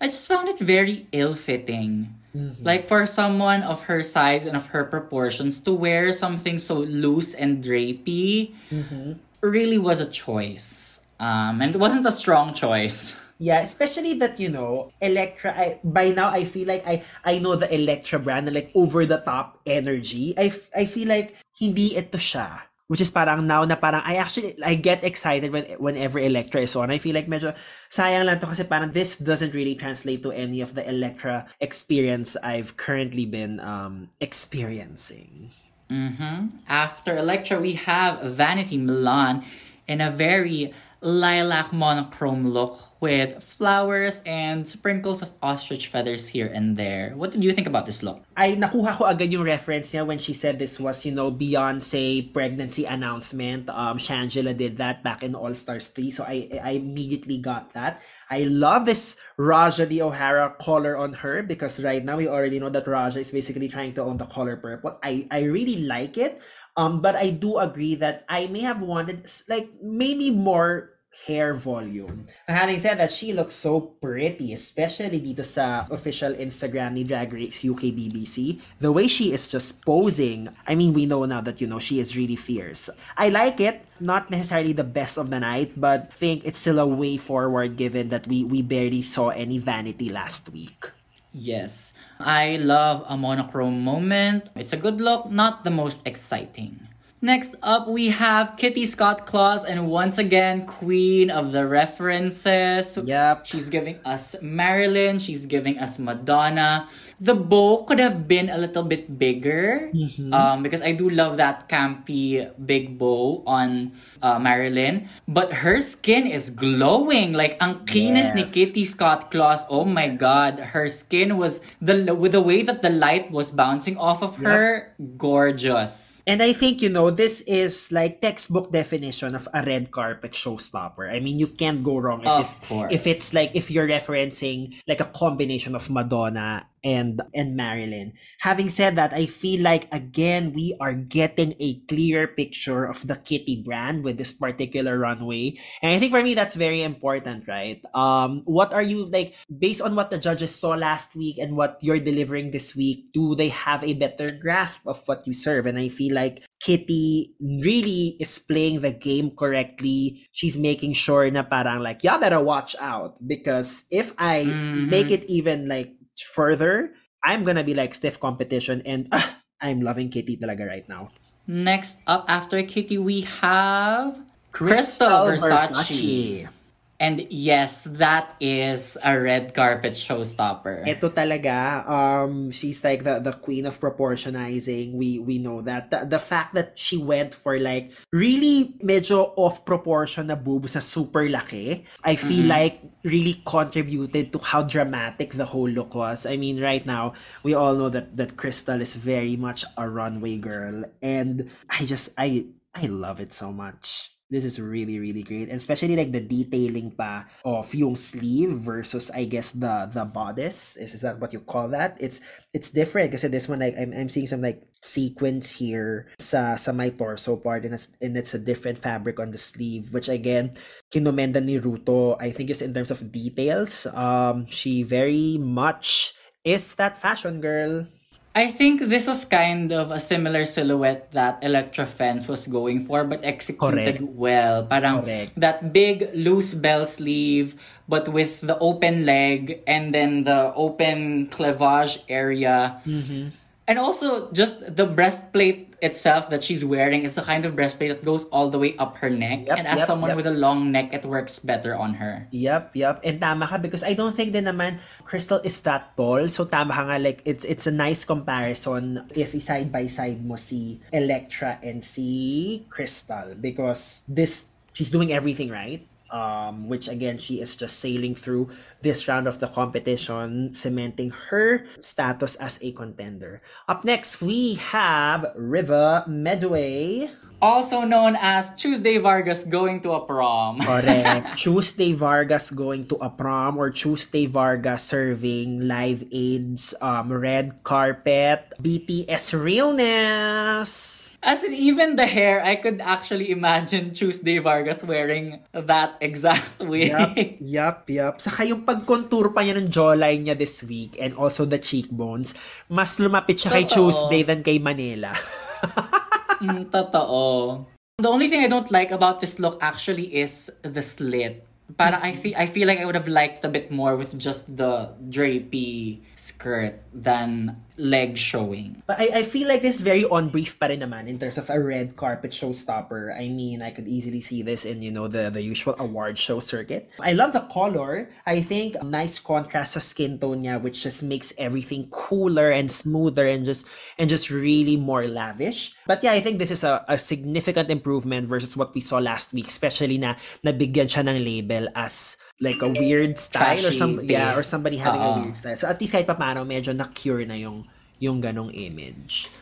Speaker 3: I just found it very ill-fitting.
Speaker 2: Mm-hmm.
Speaker 3: Like for someone of her size and of her proportions to wear something so loose and drapey
Speaker 2: Mm-hmm.
Speaker 3: Really was a choice. Um and it wasn't a strong choice.
Speaker 2: Yeah, especially that you know, Elektra. I, by now, I feel like I I know the Elektra brand, like over the top energy. I I feel like hindi ito siya. Which is parang now na parang I actually I get excited when whenever Elektra is on. I feel like medyo sayang lang to kasi parang this doesn't really translate to any of the Elektra experience I've currently been um experiencing. Mm-hmm.
Speaker 3: After Elektra, we have Vanity Milan in a very lilac monochrome look with flowers and sprinkles of ostrich feathers here and there. What did you think about this look?
Speaker 2: ay nakuha ko agad yung reference niya when she said this was, you know, Beyonce pregnancy announcement. Um, Shangela did that back in All Stars 3. So I, I immediately got that. I love this Raja the O'Hara color on her because right now we already know that Raja is basically trying to own the color purple. I, I really like it. Um, but I do agree that I may have wanted like maybe more hair volume. Having said that, she looks so pretty, especially dito sa official Instagram ni Drag Race UK BBC. The way she is just posing, I mean, we know now that, you know, she is really fierce. I like it. Not necessarily the best of the night, but think it's still a way forward given that we, we barely saw any vanity last week.
Speaker 3: Yes, I love a monochrome moment. It's a good look, not the most exciting. Next up, we have Kitty Scott Claus, and once again, queen of the references.
Speaker 2: Yep.
Speaker 3: She's giving us Marilyn, she's giving us Madonna. The bow could have been a little bit bigger, um, because I do love that campy big bow on uh, Marilyn. But her skin is glowing. Like, ang kinis ni Kitty Scott Claus. Oh my god, her skin was the with the way that the light was bouncing off of her, gorgeous.
Speaker 2: And I think, you know, this is like textbook definition of a red carpet showstopper. I mean, you can't go wrong if
Speaker 3: Of
Speaker 2: it's
Speaker 3: course.
Speaker 2: if it's like if you're referencing like a combination of Madonna and and Marilyn. Having said that, I feel like again we are getting a clear picture of the Kitty brand with this particular runway. And I think for me that's very important, right? Um what are you like based on what the judges saw last week and what you're delivering this week, do they have a better grasp of what you serve? And I feel like Kitty really is playing the game correctly. She's making sure na parang like, y'all better watch out because if I
Speaker 3: Mhm.
Speaker 2: make it even like further, I'm gonna be like stiff competition and ah, I'm loving Kitty talaga right now.
Speaker 3: Next up after Kitty, we have Krystal Versace. And yes, that is a red carpet showstopper.
Speaker 2: Ito talaga, um, she's like the, the queen of proportionizing. We we know that. The, the fact that she went for like really medyo off proportion na boobs na super laki, I feel like really contributed to how dramatic the whole look was. I mean, right now, we all know that, that Crystal is very much a runway girl. And I just, I, I love it so much. This is really, really great. And especially like the detailing pa of yung sleeve versus I guess the the bodice. Is, is that what you call that? It's it's different kasi this one like I'm, I'm seeing some like sequence here sa sa my torso part and it's, and it's a different fabric on the sleeve which again kinomenda ni Ruto I think is in terms of details um she very much is that fashion girl
Speaker 3: I think this was kind of a similar silhouette that Electra Fence was going for, but executed
Speaker 2: Correct.
Speaker 3: well. Parang
Speaker 2: Correct.
Speaker 3: that big loose bell sleeve, but with the open leg and then the open cleavage area.
Speaker 2: Mm-hmm.
Speaker 3: And also, just the breastplate itself that she's wearing is the kind of breastplate that goes all the way up her neck.
Speaker 2: Yep,
Speaker 3: and as
Speaker 2: yep,
Speaker 3: someone
Speaker 2: yep.
Speaker 3: with a long neck, it works better on her.
Speaker 2: Yep, yep. And tama ka because I don't think din naman Krystal is that tall. So tama ka nga like it's it's a nice comparison if side by side mo si Elektra and si Krystal because this she's doing everything right. Um, which again she is just sailing through this round of the competition, cementing her status as a contender. Up next, we have River Medway.
Speaker 3: Also known as Tuesday Vargas going to a prom.
Speaker 2: Correct. Tuesday Vargas going to a prom or Tuesday Vargas serving Live Aid's um, red carpet BTS realness.
Speaker 3: As in, even the hair, I could actually imagine Tuesday Vargas wearing that exact wig.
Speaker 2: Yup, yup, yup. Saka yung pag-contour pa niya ng jawline niya this week and also the cheekbones, mas lumapit siya kay
Speaker 3: Totoo.
Speaker 2: Tuesday than kay Manila.
Speaker 3: Mm, totoo. The only thing I don't like about this look actually is the slit. Para I feel I feel like I would have liked a bit more with just the drapey skirt than leg showing.
Speaker 2: But I, I feel like this is very on brief pa rin naman in terms of a red carpet showstopper. I mean, I could easily see this in, you know, the, the usual award show circuit. I love the color. I think nice contrast sa skin tone niya, which just makes everything cooler and smoother and just and just really more lavish. But yeah, I think this is a, a significant improvement versus what we saw last week, especially na nabigyan siya ng label as like a weird style or
Speaker 3: Trashy
Speaker 2: some yeah or somebody having a
Speaker 3: Oo.
Speaker 2: weird style. So at least kahit paano medyo na-cure na yung yung ganong image.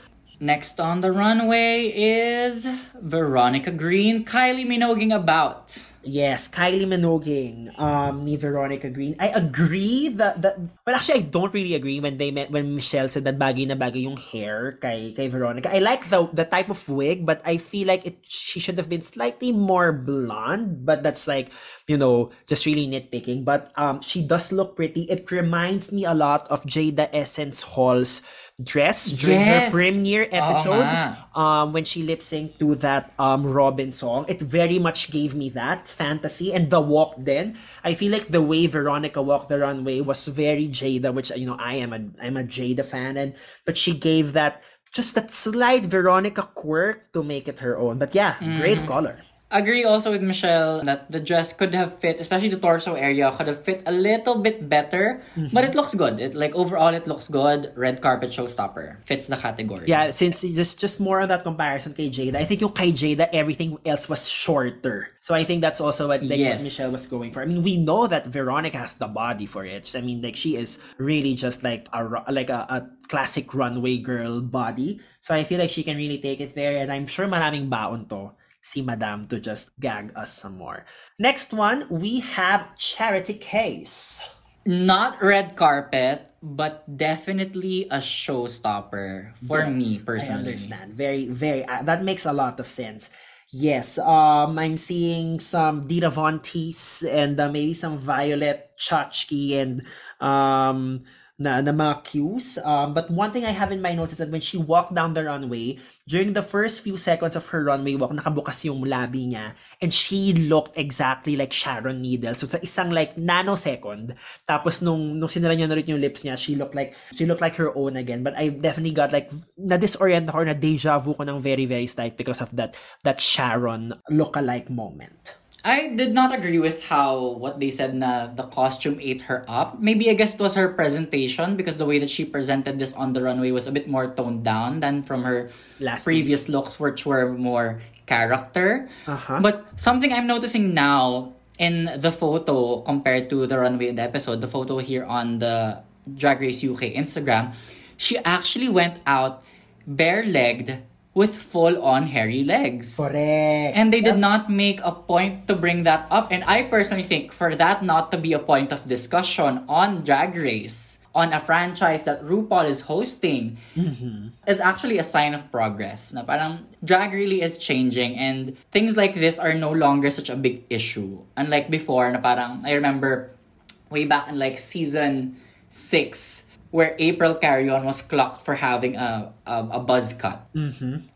Speaker 3: Next on the runway is Veronica Green, Kylie Minoguing about.
Speaker 2: Yes, Kylie Minogue, um, ni Veronica Green. I agree that, that well actually I don't really agree when they met when Michelle said that bagay na bagay yung hair kay kay Veronica. I like the the type of wig, but I feel like it she should have been slightly more blonde, but that's like, you know, just really nitpicking. But um she does look pretty. It reminds me a lot of Jaida Essence Hall's dress during her premiere episode
Speaker 3: nga.
Speaker 2: um when she lip synced to that um Robin song. It very much gave me that fantasy and the walk then. I feel like the way Veronica walked the runway was very Jaida, which you know I am a I'm a Jaida fan and but she gave that just that slight Veronica quirk to make it her own. But yeah, great color.
Speaker 3: Agree also with Michelle that the dress could have fit, especially the torso area, could have fit a little bit better.
Speaker 2: Mm-hmm.
Speaker 3: But it looks good. It like overall it looks good. Red carpet showstopper fits the category.
Speaker 2: Yeah, since just just more on that comparison kay Jaida, I think yung kay Jaida, everything else was shorter. So I think that's also what like what
Speaker 3: Yes.
Speaker 2: Michelle was going for. I mean, we know that Veronica has the body for it. I mean, like she is really just like a like a, a classic runway girl body. So I feel like she can really take it there, and I'm sure maraming baon to si Madame to just gag us some more. Next one, we have Charity Kase.
Speaker 3: Not red carpet, but definitely a showstopper for me personally.
Speaker 2: I understand. Very, very. Uh, that makes a lot of sense. Yes, um, I'm seeing some Dita Von Teese and uh, maybe some Violet Chachki and um, na, na mga cues. Um, but one thing I have in my notes is that when she walked down the runway, during the first few seconds of her runway walk, nakabukas yung labi niya and she looked exactly like Sharon Needle. So sa isang like nanosecond, tapos nung nung sinara niya na yung lips niya, she looked like she looked like her own again. But I definitely got like na disorient ako na deja vu ko ng very very slight because of that that Sharon look-alike moment.
Speaker 3: I did not agree with how what they said na the costume ate her up. Maybe I guess it was her presentation because the way that she presented this on the runway was a bit more toned down than from her
Speaker 2: Last
Speaker 3: previous looks which were more character.
Speaker 2: Uh-huh.
Speaker 3: But something I'm noticing now in the photo compared to the runway in the episode, the photo here on the Drag Race UK Instagram, she actually went out bare-legged with full-on hairy legs.
Speaker 2: Correct.
Speaker 3: And they did not make a point to bring that up. And I personally think for that not to be a point of discussion on Drag Race, on a franchise that RuPaul is hosting, mm-hmm. is actually a sign of progress. Na parang drag really is changing and things like this are no longer such a big issue. Unlike before, na parang, I remember way back in like season 6, where April Carrion was clocked for having a, a, a buzz cut.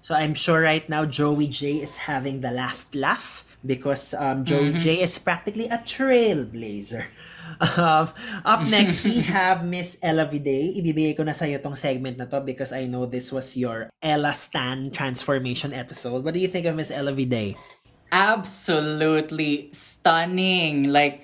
Speaker 2: So I'm sure right now Joey Jay is having the last laugh because um, Joey Jay is practically a trailblazer. Um, up next, we have Miss Ella Vaday. Ibibigay ko na sa'yo tong segment na to because I know this was your Ella Stan transformation episode. What do you think of Miss Ella Vaday?
Speaker 3: absolutely stunning. Like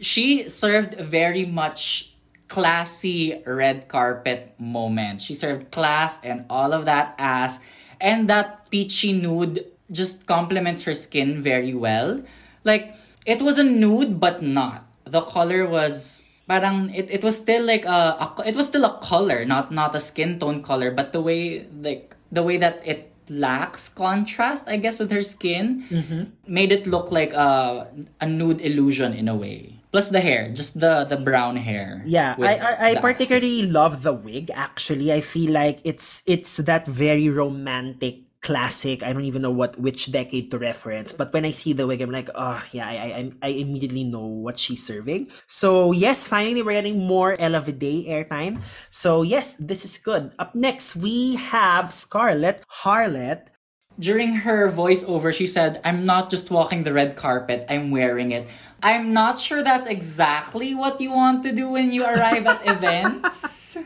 Speaker 3: she served very much classy red carpet moment. She served class and all of that ass. And that peachy nude just complements her skin very well. Like it was a nude but not. The color was parang it, it was still like a, a it was still a color, not not a skin tone color, but the way like the way that it lacks contrast, I guess, with her skin, mm-hmm. made it look like a a nude illusion in a way. Plus the hair, just the the brown hair.
Speaker 2: Yeah, I I, I particularly love the wig. Actually, I feel like it's it's that very romantic classic. I don't even know what which decade to reference, but when I see the wig, I'm like, oh yeah, I I I immediately know what she's serving. So yes, finally we're getting more Ella airtime. So yes, this is good. Up next we have Scarlett Harlett.
Speaker 3: During her voiceover, she said, I'm not just walking the red carpet, I'm wearing it. I'm not sure that's exactly what you want to do when you arrive at events.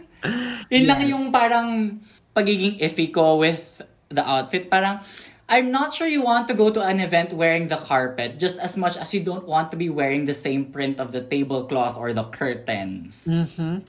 Speaker 3: Yun lang yung parang pagiging iffy ko with the outfit. Parang, I'm not sure you want to go to an event wearing the carpet just as much as you don't want to be wearing the same print of the tablecloth or the curtains.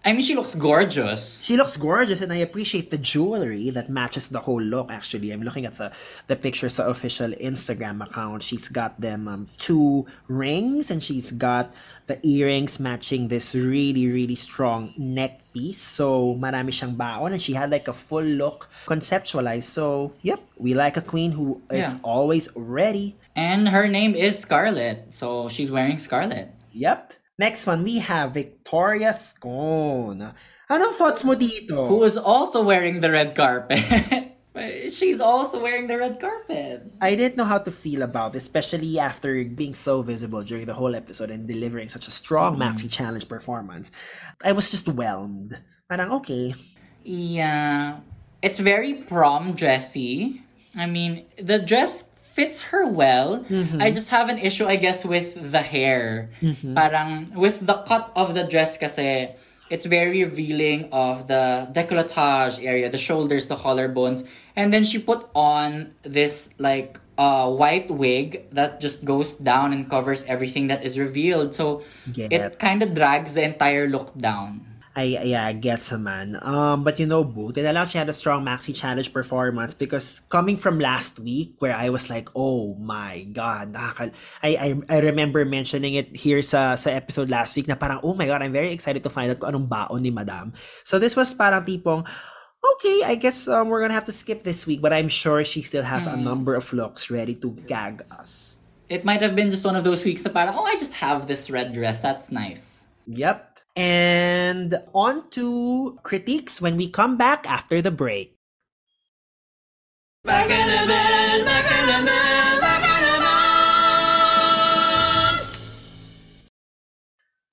Speaker 3: I mean, she looks gorgeous.
Speaker 2: She looks gorgeous, and I appreciate the jewelry that matches the whole look. Actually, I'm looking at the the pictures sa official Instagram account. She's got them um, two rings, and she's got the earrings matching this really really strong neck piece. So marami siyang baon, and she had like a full look conceptualized. So yep, we like a queen who is
Speaker 3: Yeah.
Speaker 2: always ready.
Speaker 3: And her name is Scarlett, so she's wearing Scarlet.
Speaker 2: Yep. Next one, we have Victoria Scone. Anong thoughts mo dito?
Speaker 3: who is also wearing the red carpet. She's also wearing the red carpet.
Speaker 2: I didn't know how to feel about, it, especially after being so visible during the whole episode and delivering such a strong mm-hmm. Maxi Challenge performance. I was just whelmed. Parang okay.
Speaker 3: Yeah. It's very prom dressy. I mean, the dress fits her well. I just have an issue, I guess, with the hair. Parang, with the cut of the dress kasi, it's very revealing of the decolletage area, the shoulders, the collarbones. And then she put on this, like, uh, white wig that just goes down and covers everything that is revealed. So,
Speaker 2: Yes.
Speaker 3: it kind of drags the entire look down.
Speaker 2: I yeah, I get some man. Um, but you know, buti na lang she had a strong Maxi Challenge performance because coming from last week where I was like, oh my god, nakakal- I, I I remember mentioning it here sa sa episode last week na parang oh my god, I'm very excited to find out kung anong baon ni Madam. So this was parang tipong okay, I guess um, we're gonna have to skip this week, but I'm sure she still has a number of looks ready to gag us.
Speaker 3: It might have been just one of those weeks na parang, oh, I just have this red dress. That's nice.
Speaker 2: Yep. And on to critiques when we come back after the break.
Speaker 1: Naman, baka naman, baka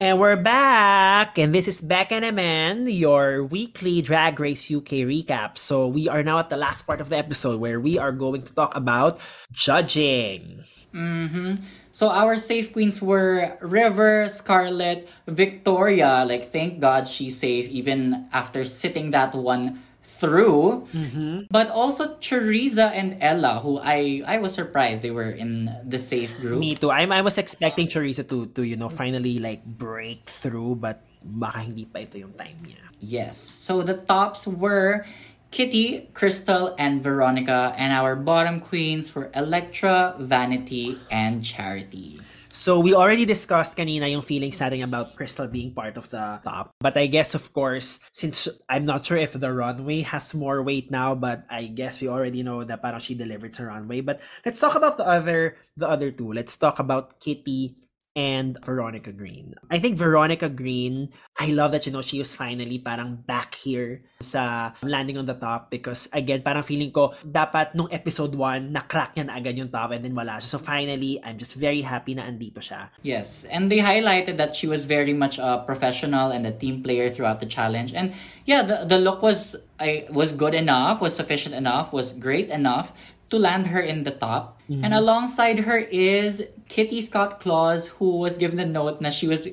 Speaker 2: And we're back, and this is Back and Man, your weekly Drag Race UK recap. So we are now at the last part of the episode where we are going to talk about judging.
Speaker 3: Mm-hmm. So our safe queens were River, Scarlett, Victoria. Like, thank God she's safe even after sitting that one through. Mm-hmm. But also Choriza and Ella, who I I was surprised they were in the safe group.
Speaker 2: Me too. I, I was expecting Choriza to, to, you know, finally like break through, but baka hindi pa ito yung time niya.
Speaker 3: Yes. So the tops were Kitty, Krystal, and Veronica, and our bottom queens were Elektra, Vanity, and Charity.
Speaker 2: So we already discussed kanina yung feelings natin about Krystal being part of the top. But I guess of course, since I'm not sure if the runway has more weight now, but I guess we already know that parang she delivered sa runway. But let's talk about the other the other two. Let's talk about Kitty and Veronica Green. I think Veronica Green, I love that you know she was finally parang back here sa landing on the top because again parang feeling ko dapat nung episode 1 na-crack niya na agad yung top and then wala siya. So finally, I'm just very happy na andito siya.
Speaker 3: Yes, and they highlighted that she was very much a professional and a team player throughout the challenge. And yeah, the the look was I was good enough, was sufficient enough, was great enough to land her in the top. Mm-hmm. And alongside her is Kitty Scott Claus, who was given the note that she was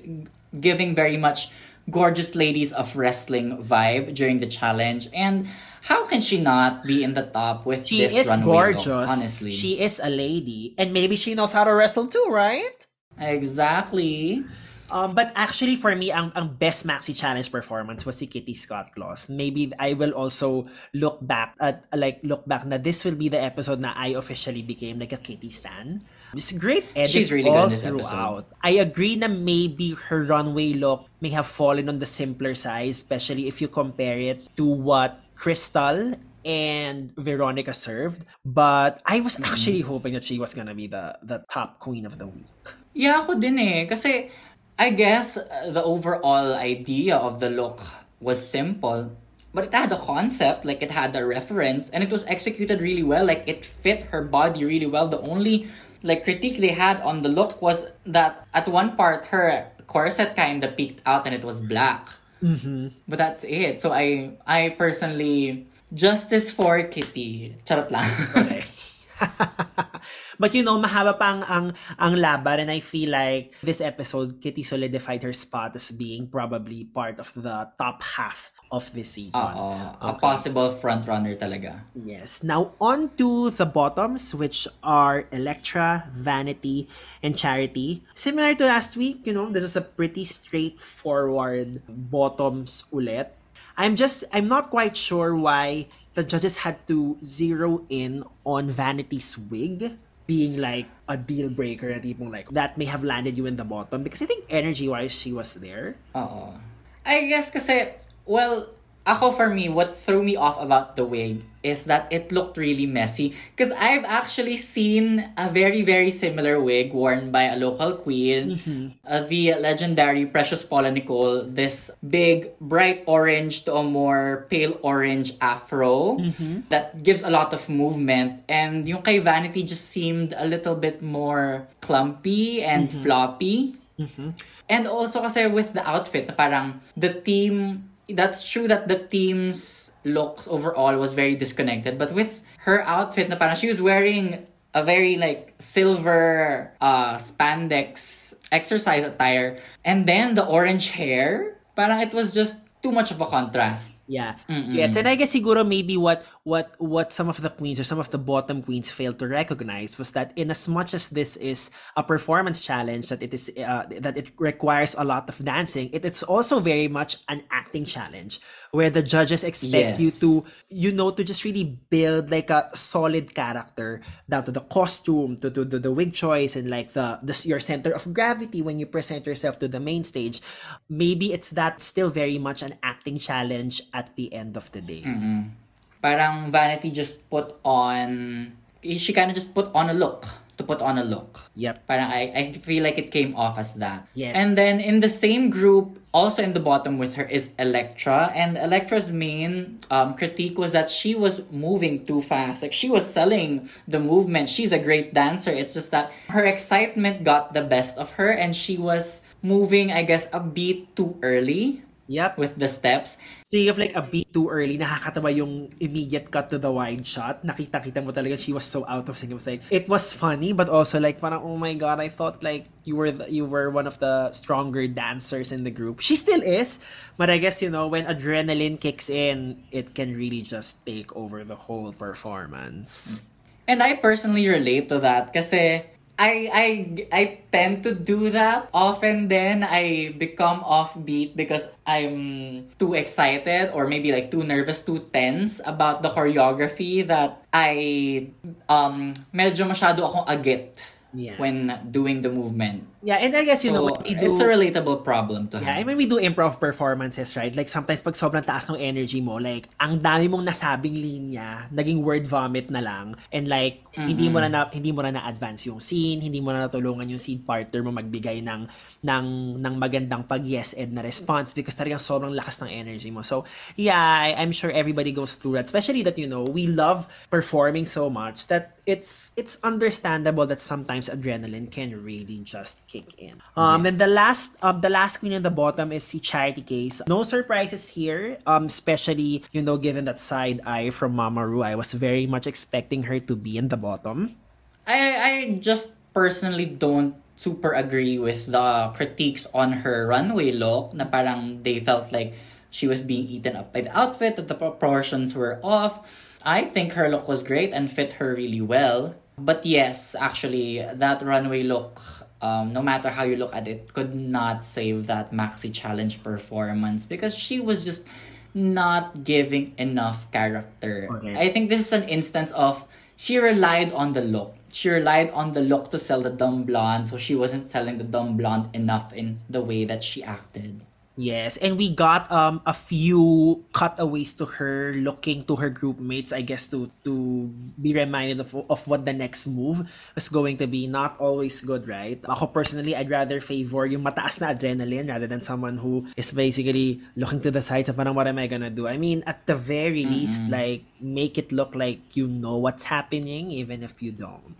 Speaker 3: giving very much gorgeous ladies of wrestling vibe during the challenge. And how can she not be in the top with
Speaker 2: She
Speaker 3: this
Speaker 2: is
Speaker 3: runway
Speaker 2: gorgeous.
Speaker 3: look, honestly.
Speaker 2: She is a lady. And maybe she knows how to wrestle too, right?
Speaker 3: exactly.
Speaker 2: Um, but actually, for me, ang, ang best Maxi Challenge performance was si Kitty Scott Claus. Maybe I will also look back at, like, look back na this will be the episode na I officially became like a Kitty stan. It's a great edit
Speaker 3: She's really good
Speaker 2: all
Speaker 3: this
Speaker 2: throughout. I agree na maybe her runway look may have fallen on the simpler side, especially if you compare it to what Crystal and Veronica served. But I was
Speaker 3: Mm-hmm.
Speaker 2: actually hoping that she was gonna be the the top queen of the week.
Speaker 3: Yeah, ako din eh. Kasi, I guess, uh, the overall idea of the look was simple. But it had a concept, like it had a reference, and it was executed really well. Like, it fit her body really well. The only, like, critique they had on the look was that at one part, her corset kind of peeked out and it was black. Mm-hmm. But that's it. So, I, I personally, justice for Kitty. Charot lang.
Speaker 2: Okay. but you know, mahaba pa ang, ang, ang laban and I feel like this episode, Kitty solidified her spot as being probably part of the top half of this season.
Speaker 3: Oo. A possible frontrunner talaga.
Speaker 2: Yes. Now on to the bottoms, which are Electra, Vanity, and Charity. Similar to last week, you know, this is a pretty straightforward bottoms ulit. I'm just I'm not quite sure why the judges had to zero in on Vanity's wig being like a deal breaker like that may have landed you in the bottom because I think energy wise she was there.
Speaker 3: Oo. I guess kasi, well, ako for me, what threw me off about the wig is that it looked really messy. Because I've actually seen a very, very similar wig worn by a local queen, mm-hmm. uh, the legendary Precious Paula Nicole. This big, bright orange to a more pale orange afro mm-hmm. that gives a lot of movement. And yung kay Vanity just seemed a little bit more clumpy and mm-hmm. floppy. And also kasi with the outfit, parang the team, that's true that the team's looks overall was very disconnected. But with her outfit, na parang she was wearing a very like silver uh, spandex exercise attire. And then the orange hair, parang it was just too much of a contrast.
Speaker 2: Yeah. Yes, and I guess siguro maybe what what what some of the queens or some of the bottom queens failed to recognize was that in as much as this is a performance challenge that it is uh, that it requires a lot of dancing, it is also very much an acting challenge where the judges expect you to you know to just really build like a solid character down to the costume to, to, to the wig choice and like the, the your center of gravity when you present yourself to the main stage. Maybe it's that still very much an acting challenge at the end of the day
Speaker 3: Parang Vanity just put on, she kind of just put on a look to put on a look.
Speaker 2: yep
Speaker 3: Parang I, I feel like it came off as that.
Speaker 2: Yes.
Speaker 3: And then in the same group Also in the bottom with her is Elektra, and Elektra's main um, critique was that she was moving too fast. Like she was selling the movement. She's a great dancer. It's just that her excitement got the best of her, and she was moving, I guess, a beat too early
Speaker 2: Yep.
Speaker 3: with the steps.
Speaker 2: Speaking of like a beat too early, nakakatawa yung immediate cut to the wide shot. Nakita-kita mo talaga she was so out of sync. It was like, it was funny, but also like, parang, oh my God, I thought like you were the, you were one of the stronger dancers in the group. She still is, but I guess, you know, when adrenaline kicks in, it can really just take over the whole performance.
Speaker 3: And I personally relate to that kasi I I I tend to do that often then I become offbeat because I'm too excited or maybe like too nervous, too tense about the choreography that I um medyo masyado akong agit
Speaker 2: Yeah.
Speaker 3: when doing the movement.
Speaker 2: Yeah, and I guess, you know,
Speaker 3: So,
Speaker 2: when we do...
Speaker 3: it's a relatable problem to
Speaker 2: Yeah,
Speaker 3: have.
Speaker 2: when we do improv performances, right? Like sometimes pag sobrang taas ng energy mo, like ang dami mong nasabing linya, naging word vomit na lang and like hindi mo na, na hindi mo na na-advance yung scene, hindi mo na natulungan yung scene partner mo magbigay ng ng ng magandang pag yes and na response because talagang sobrang lakas ng energy mo. So, yeah, I, I'm sure everybody goes through that, especially that you know, we love performing so much that it's it's understandable that sometimes adrenaline can really just kick in. Um, then the last um the last queen in the bottom is si Charity Kase. No surprises here. Um, especially you know given that side eye from Mama Ru, I was very much expecting her to be in the bottom.
Speaker 3: I I just personally don't super agree with the critiques on her runway look na parang they felt like she was being eaten up by the outfit that the proportions were off. I think her look was great and fit her really well. But yes, actually that runway look um, no matter how you look at it could not save that maxi challenge performance because she was just not giving enough character.
Speaker 2: Okay.
Speaker 3: I think this is an instance of she relied on the look. She relied on the look to sell the dumb blonde, so she wasn't selling the dumb blonde enough in the way that she acted.
Speaker 2: Yes, and we got um a few cutaways to her looking to her group mates, I guess to to be reminded of of what the next move was going to be. Not always good, right? Ako personally, I'd rather favor yung mataas na adrenaline rather than someone who is basically looking to the side sa parang what am I gonna do? I mean, at the very least, like make it look like you know what's happening even if you don't.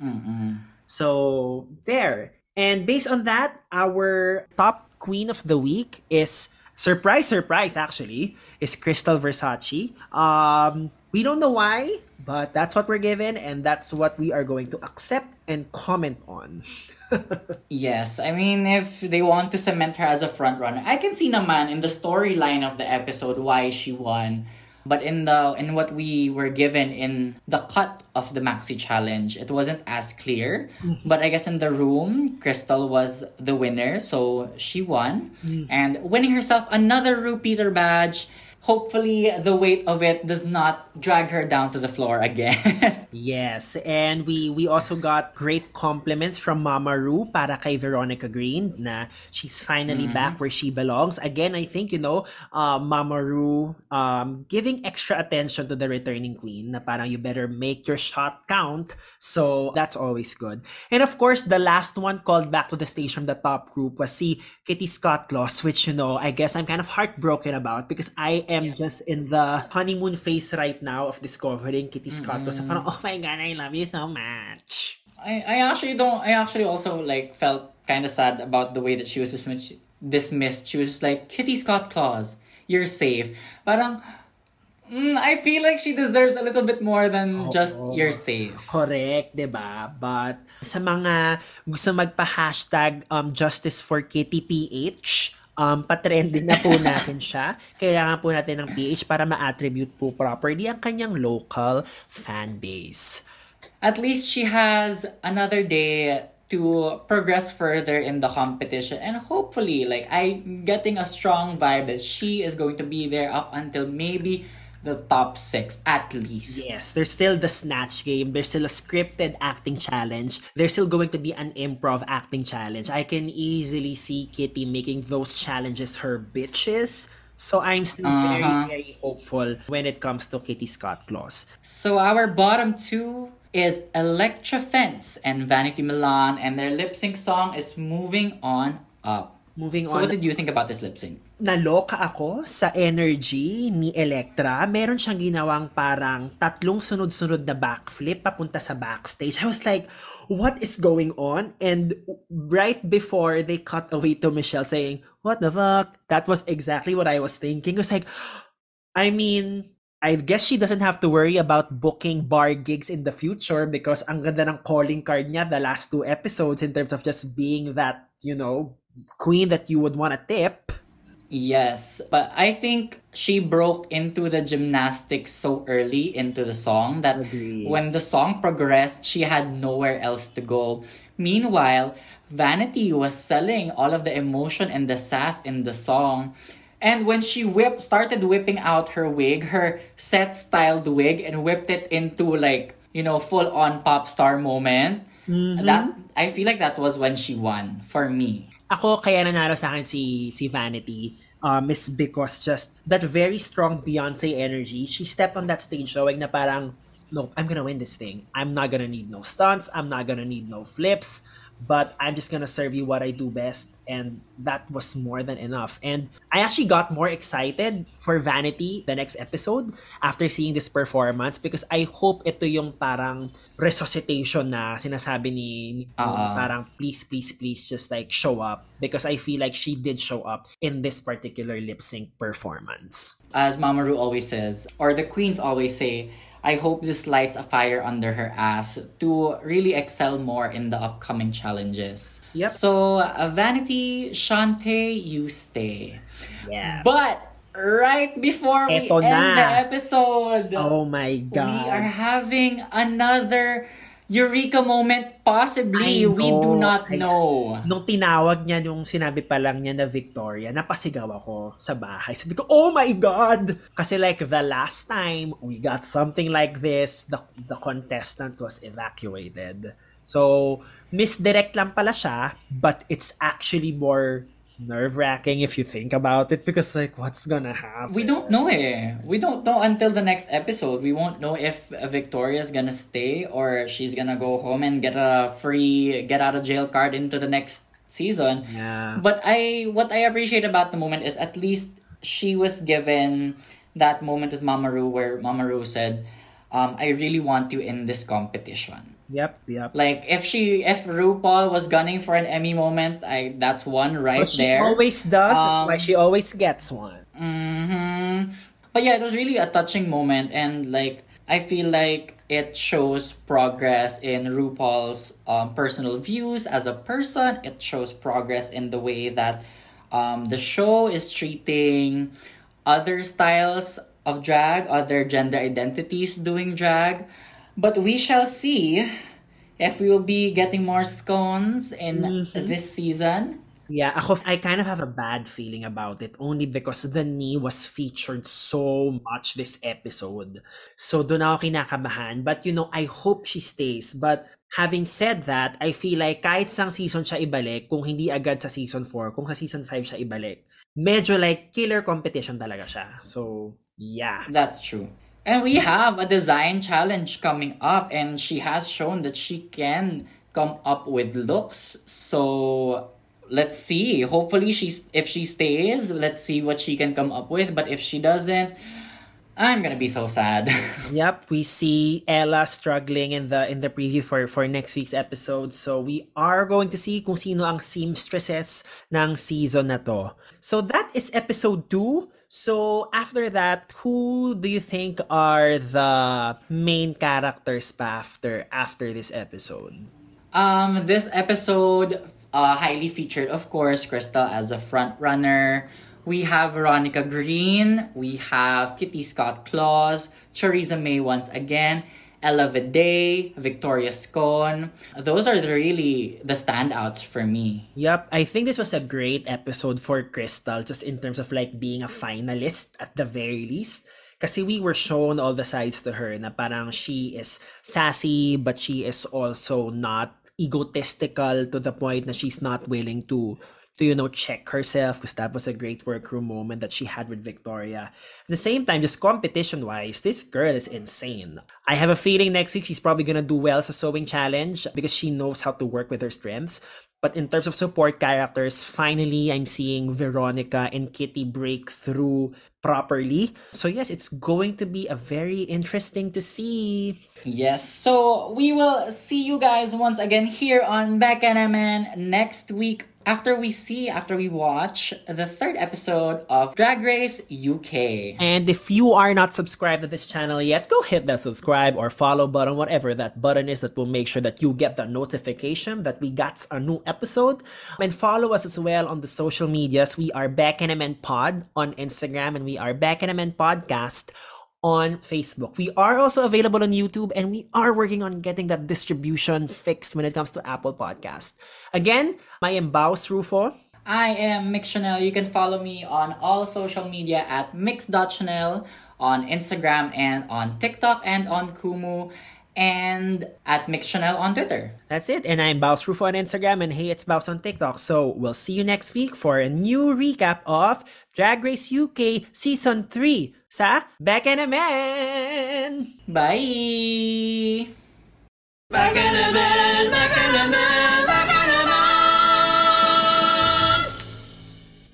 Speaker 2: So there. And based on that, our top queen of the week is surprise, surprise. Actually, is Krystal Versace. Um, we don't know why, but that's what we're given, and that's what we are going to accept and comment on.
Speaker 3: Yes, I mean, if they want to cement her as a front runner, I can see naman in the storyline of the episode why she won. But in the in what we were given in the cut of the maxi challenge, it wasn't as clear. Mm-hmm. But I guess in the room, Krystal was the winner, so she won, mm-hmm. and winning herself another RuPeter badge. Hopefully, the weight of it does not drag her down to the floor again.
Speaker 2: Yes, and we we also got great compliments from Mama Ru para kay Veronica Green na she's finally back where she belongs. Again, I think you know, uh, Mama Ru um, giving extra attention to the returning queen na parang you better make your shot count. So that's always good. And of course, the last one called back to the stage from the top group was si Kitty Scott Claus, which you know, I guess I'm kind of heartbroken about because I am just in the honeymoon phase right now of discovering Kitty Scott Claus. So parang, oh my god, I love you so much.
Speaker 3: I, I actually don't I actually also like felt kind of sad about the way that she was dismissed dismissed. She was just like Kitty Scott Claus, you're safe. Parang mm, I feel like she deserves a little bit more than just you're safe.
Speaker 2: Correct, 'di ba? But sa mga gusto magpa-hashtag um, Justice for Kitty PH, um, patrending na po natin siya. Kailangan po natin ng PH para ma-attribute po properly ang kanyang local fan base.
Speaker 3: At least she has another day to progress further in the competition and hopefully like I'm getting a strong vibe that she is going to be there up until maybe the top six at least.
Speaker 2: Yes, there's still the snatch game. There's still a scripted acting challenge. There's still going to be an improv acting challenge. I can easily see Kitty making those challenges her bitches. So I'm still very, uh-huh. very hopeful when it comes to Kitty Scott Claus.
Speaker 3: So our bottom two is Elektra Fence and Vanity Milan, and their lip sync song is Moving On Up.
Speaker 2: Moving
Speaker 3: So
Speaker 2: on.
Speaker 3: what did you think about this lip sync?
Speaker 2: naloka ako sa energy ni Electra. Meron siyang ginawang parang tatlong sunod-sunod na backflip papunta sa backstage. I was like, what is going on? And right before they cut away to Michelle saying, what the fuck? That was exactly what I was thinking. It was like, I mean, I guess she doesn't have to worry about booking bar gigs in the future because ang ganda ng calling card niya the last two episodes in terms of just being that, you know, queen that you would want to tip.
Speaker 3: Yes, but I think she broke into the gymnastics so early into the song that
Speaker 2: Agree.
Speaker 3: when the song progressed, she had nowhere else to go. Meanwhile, Vanity was selling all of the emotion and the sass in the song. And when she whipped started whipping out her wig, her set styled wig and whipped it into like, you know, full on pop star moment, mm-hmm. that I feel like that was when she won for me.
Speaker 2: Ako, kaya nanalo sa akin si, si Vanity um, is because just that very strong Beyonce energy. She stepped on that stage showing na parang, no, I'm gonna win this thing. I'm not gonna need no stunts. I'm not gonna need no flips. But I'm just gonna serve you what I do best. And that was more than enough. And I actually got more excited for Vanity the next episode after seeing this performance because I hope ito yung parang resuscitation na sinasabi ni, ni
Speaker 3: Ah.
Speaker 2: parang please, please, please just like show up because I feel like she did show up in this particular lip sync performance.
Speaker 3: as Mama Ru always says, or the queens always say, I hope this lights a fire under her ass to really excel more in the upcoming challenges.
Speaker 2: Yep.
Speaker 3: So, uh, Vanity, Shantae, you stay.
Speaker 2: Yeah.
Speaker 3: But right before we
Speaker 2: Eto
Speaker 3: end
Speaker 2: na.
Speaker 3: the episode,
Speaker 2: oh my
Speaker 3: we
Speaker 2: god.
Speaker 3: are having another Eureka moment. Possibly,
Speaker 2: I
Speaker 3: we do
Speaker 2: know.
Speaker 3: not
Speaker 2: I-
Speaker 3: know.
Speaker 2: Nung tinawag niya, nung sinabi pa lang niya na Victoria, napasigaw ako sa bahay. Sabi ko, oh my God! Kasi like the last time we got something like this, the, the contestant was evacuated. So, misdirect lang pala siya, but it's actually more nerve-wracking if you think about it because like, what's gonna happen?
Speaker 3: We don't know eh. We don't know until the next episode. We won't know if Victoria's gonna stay or she's gonna go home and get a free get out of jail card into the next season.
Speaker 2: Yeah.
Speaker 3: But I what I appreciate about the moment is at least she was given that moment with Mama Ru where Mama Ru said, um, I really want you in this competition.
Speaker 2: Yep, yep.
Speaker 3: Like if she if RuPaul was gunning for an Emmy moment, I that's one right
Speaker 2: But she
Speaker 3: there.
Speaker 2: always does. That's
Speaker 3: Um,
Speaker 2: why she always gets one.
Speaker 3: hmm But yeah, it was really a touching moment, and like I feel like it shows progress in RuPaul's um, personal views as a person. It shows progress in the way that um, the show is treating other styles of drag, other gender identities doing drag. But we shall see if we will be getting more scones in this season.
Speaker 2: Yeah, ako, I kind of have a bad feeling about it only because the knee was featured so much this episode. So doon ako kinakabahan. But you know, I hope she stays. But having said that, I feel like kahit sang season siya ibalik, kung hindi agad sa season 4, kung sa season 5 siya ibalik, medyo like killer competition talaga siya. So, yeah.
Speaker 3: That's true. And we have a design challenge coming up, and she has shown that she can come up with looks. So let's see. Hopefully, she's if she stays, let's see what she can come up with. But if she doesn't, I'm gonna be so sad.
Speaker 2: Yep, we see Ella struggling in the in the preview for for next week's episode. So we are going to see kung sino ang seamstresses ng season na to. So that is episode 2. So after that, who do you think are the main characters after after this episode?
Speaker 3: Um, this episode, uh, highly featured, of course, Krystal as a front runner. We have Veronica Green. We have Kitty Scott Claus, Choriza May once again, Ella Vidae, Victoria Scone. Those are really the standouts for me.
Speaker 2: Yep, I think this was a great episode for Crystal just in terms of like being a finalist at the very least. Kasi we were shown all the sides to her na parang she is sassy but she is also not egotistical to the point na she's not willing to to you know check herself because that was a great workroom moment that she had with Victoria. At the same time, just competition wise, this girl is insane. I have a feeling next week she's probably gonna do well as a sewing challenge because she knows how to work with her strengths. But in terms of support characters, finally I'm seeing Veronica and Kitty break through properly. So yes, it's going to be a very interesting to see.
Speaker 3: Yes, so we will see you guys once again here on Back and Man next week after we see, after we watch the third episode of Drag Race UK.
Speaker 2: And if you are not subscribed to this channel yet, go hit that subscribe or follow button, whatever that button is that will make sure that you get the notification that we got a new episode. And follow us as well on the social medias. We are Bekenemen Pod on Instagram and we are Bekenemen Podcast on Facebook. We are also available on YouTube and we are working on getting that distribution fixed when it comes to Apple Podcast. Again, I am Baus Rufo.
Speaker 3: I am Myx Chanel. You can follow me on all social media at myx.chanel on Instagram and on TikTok and on Kumu and at Myx Chanel on Twitter.
Speaker 2: That's it. And I'm Baus Rufo on Instagram and hey, it's Baus on TikTok. So we'll see you next week for a new recap of Drag Race UK Season 3 sa Back and
Speaker 3: Bye!
Speaker 1: Back in a man, back in a man.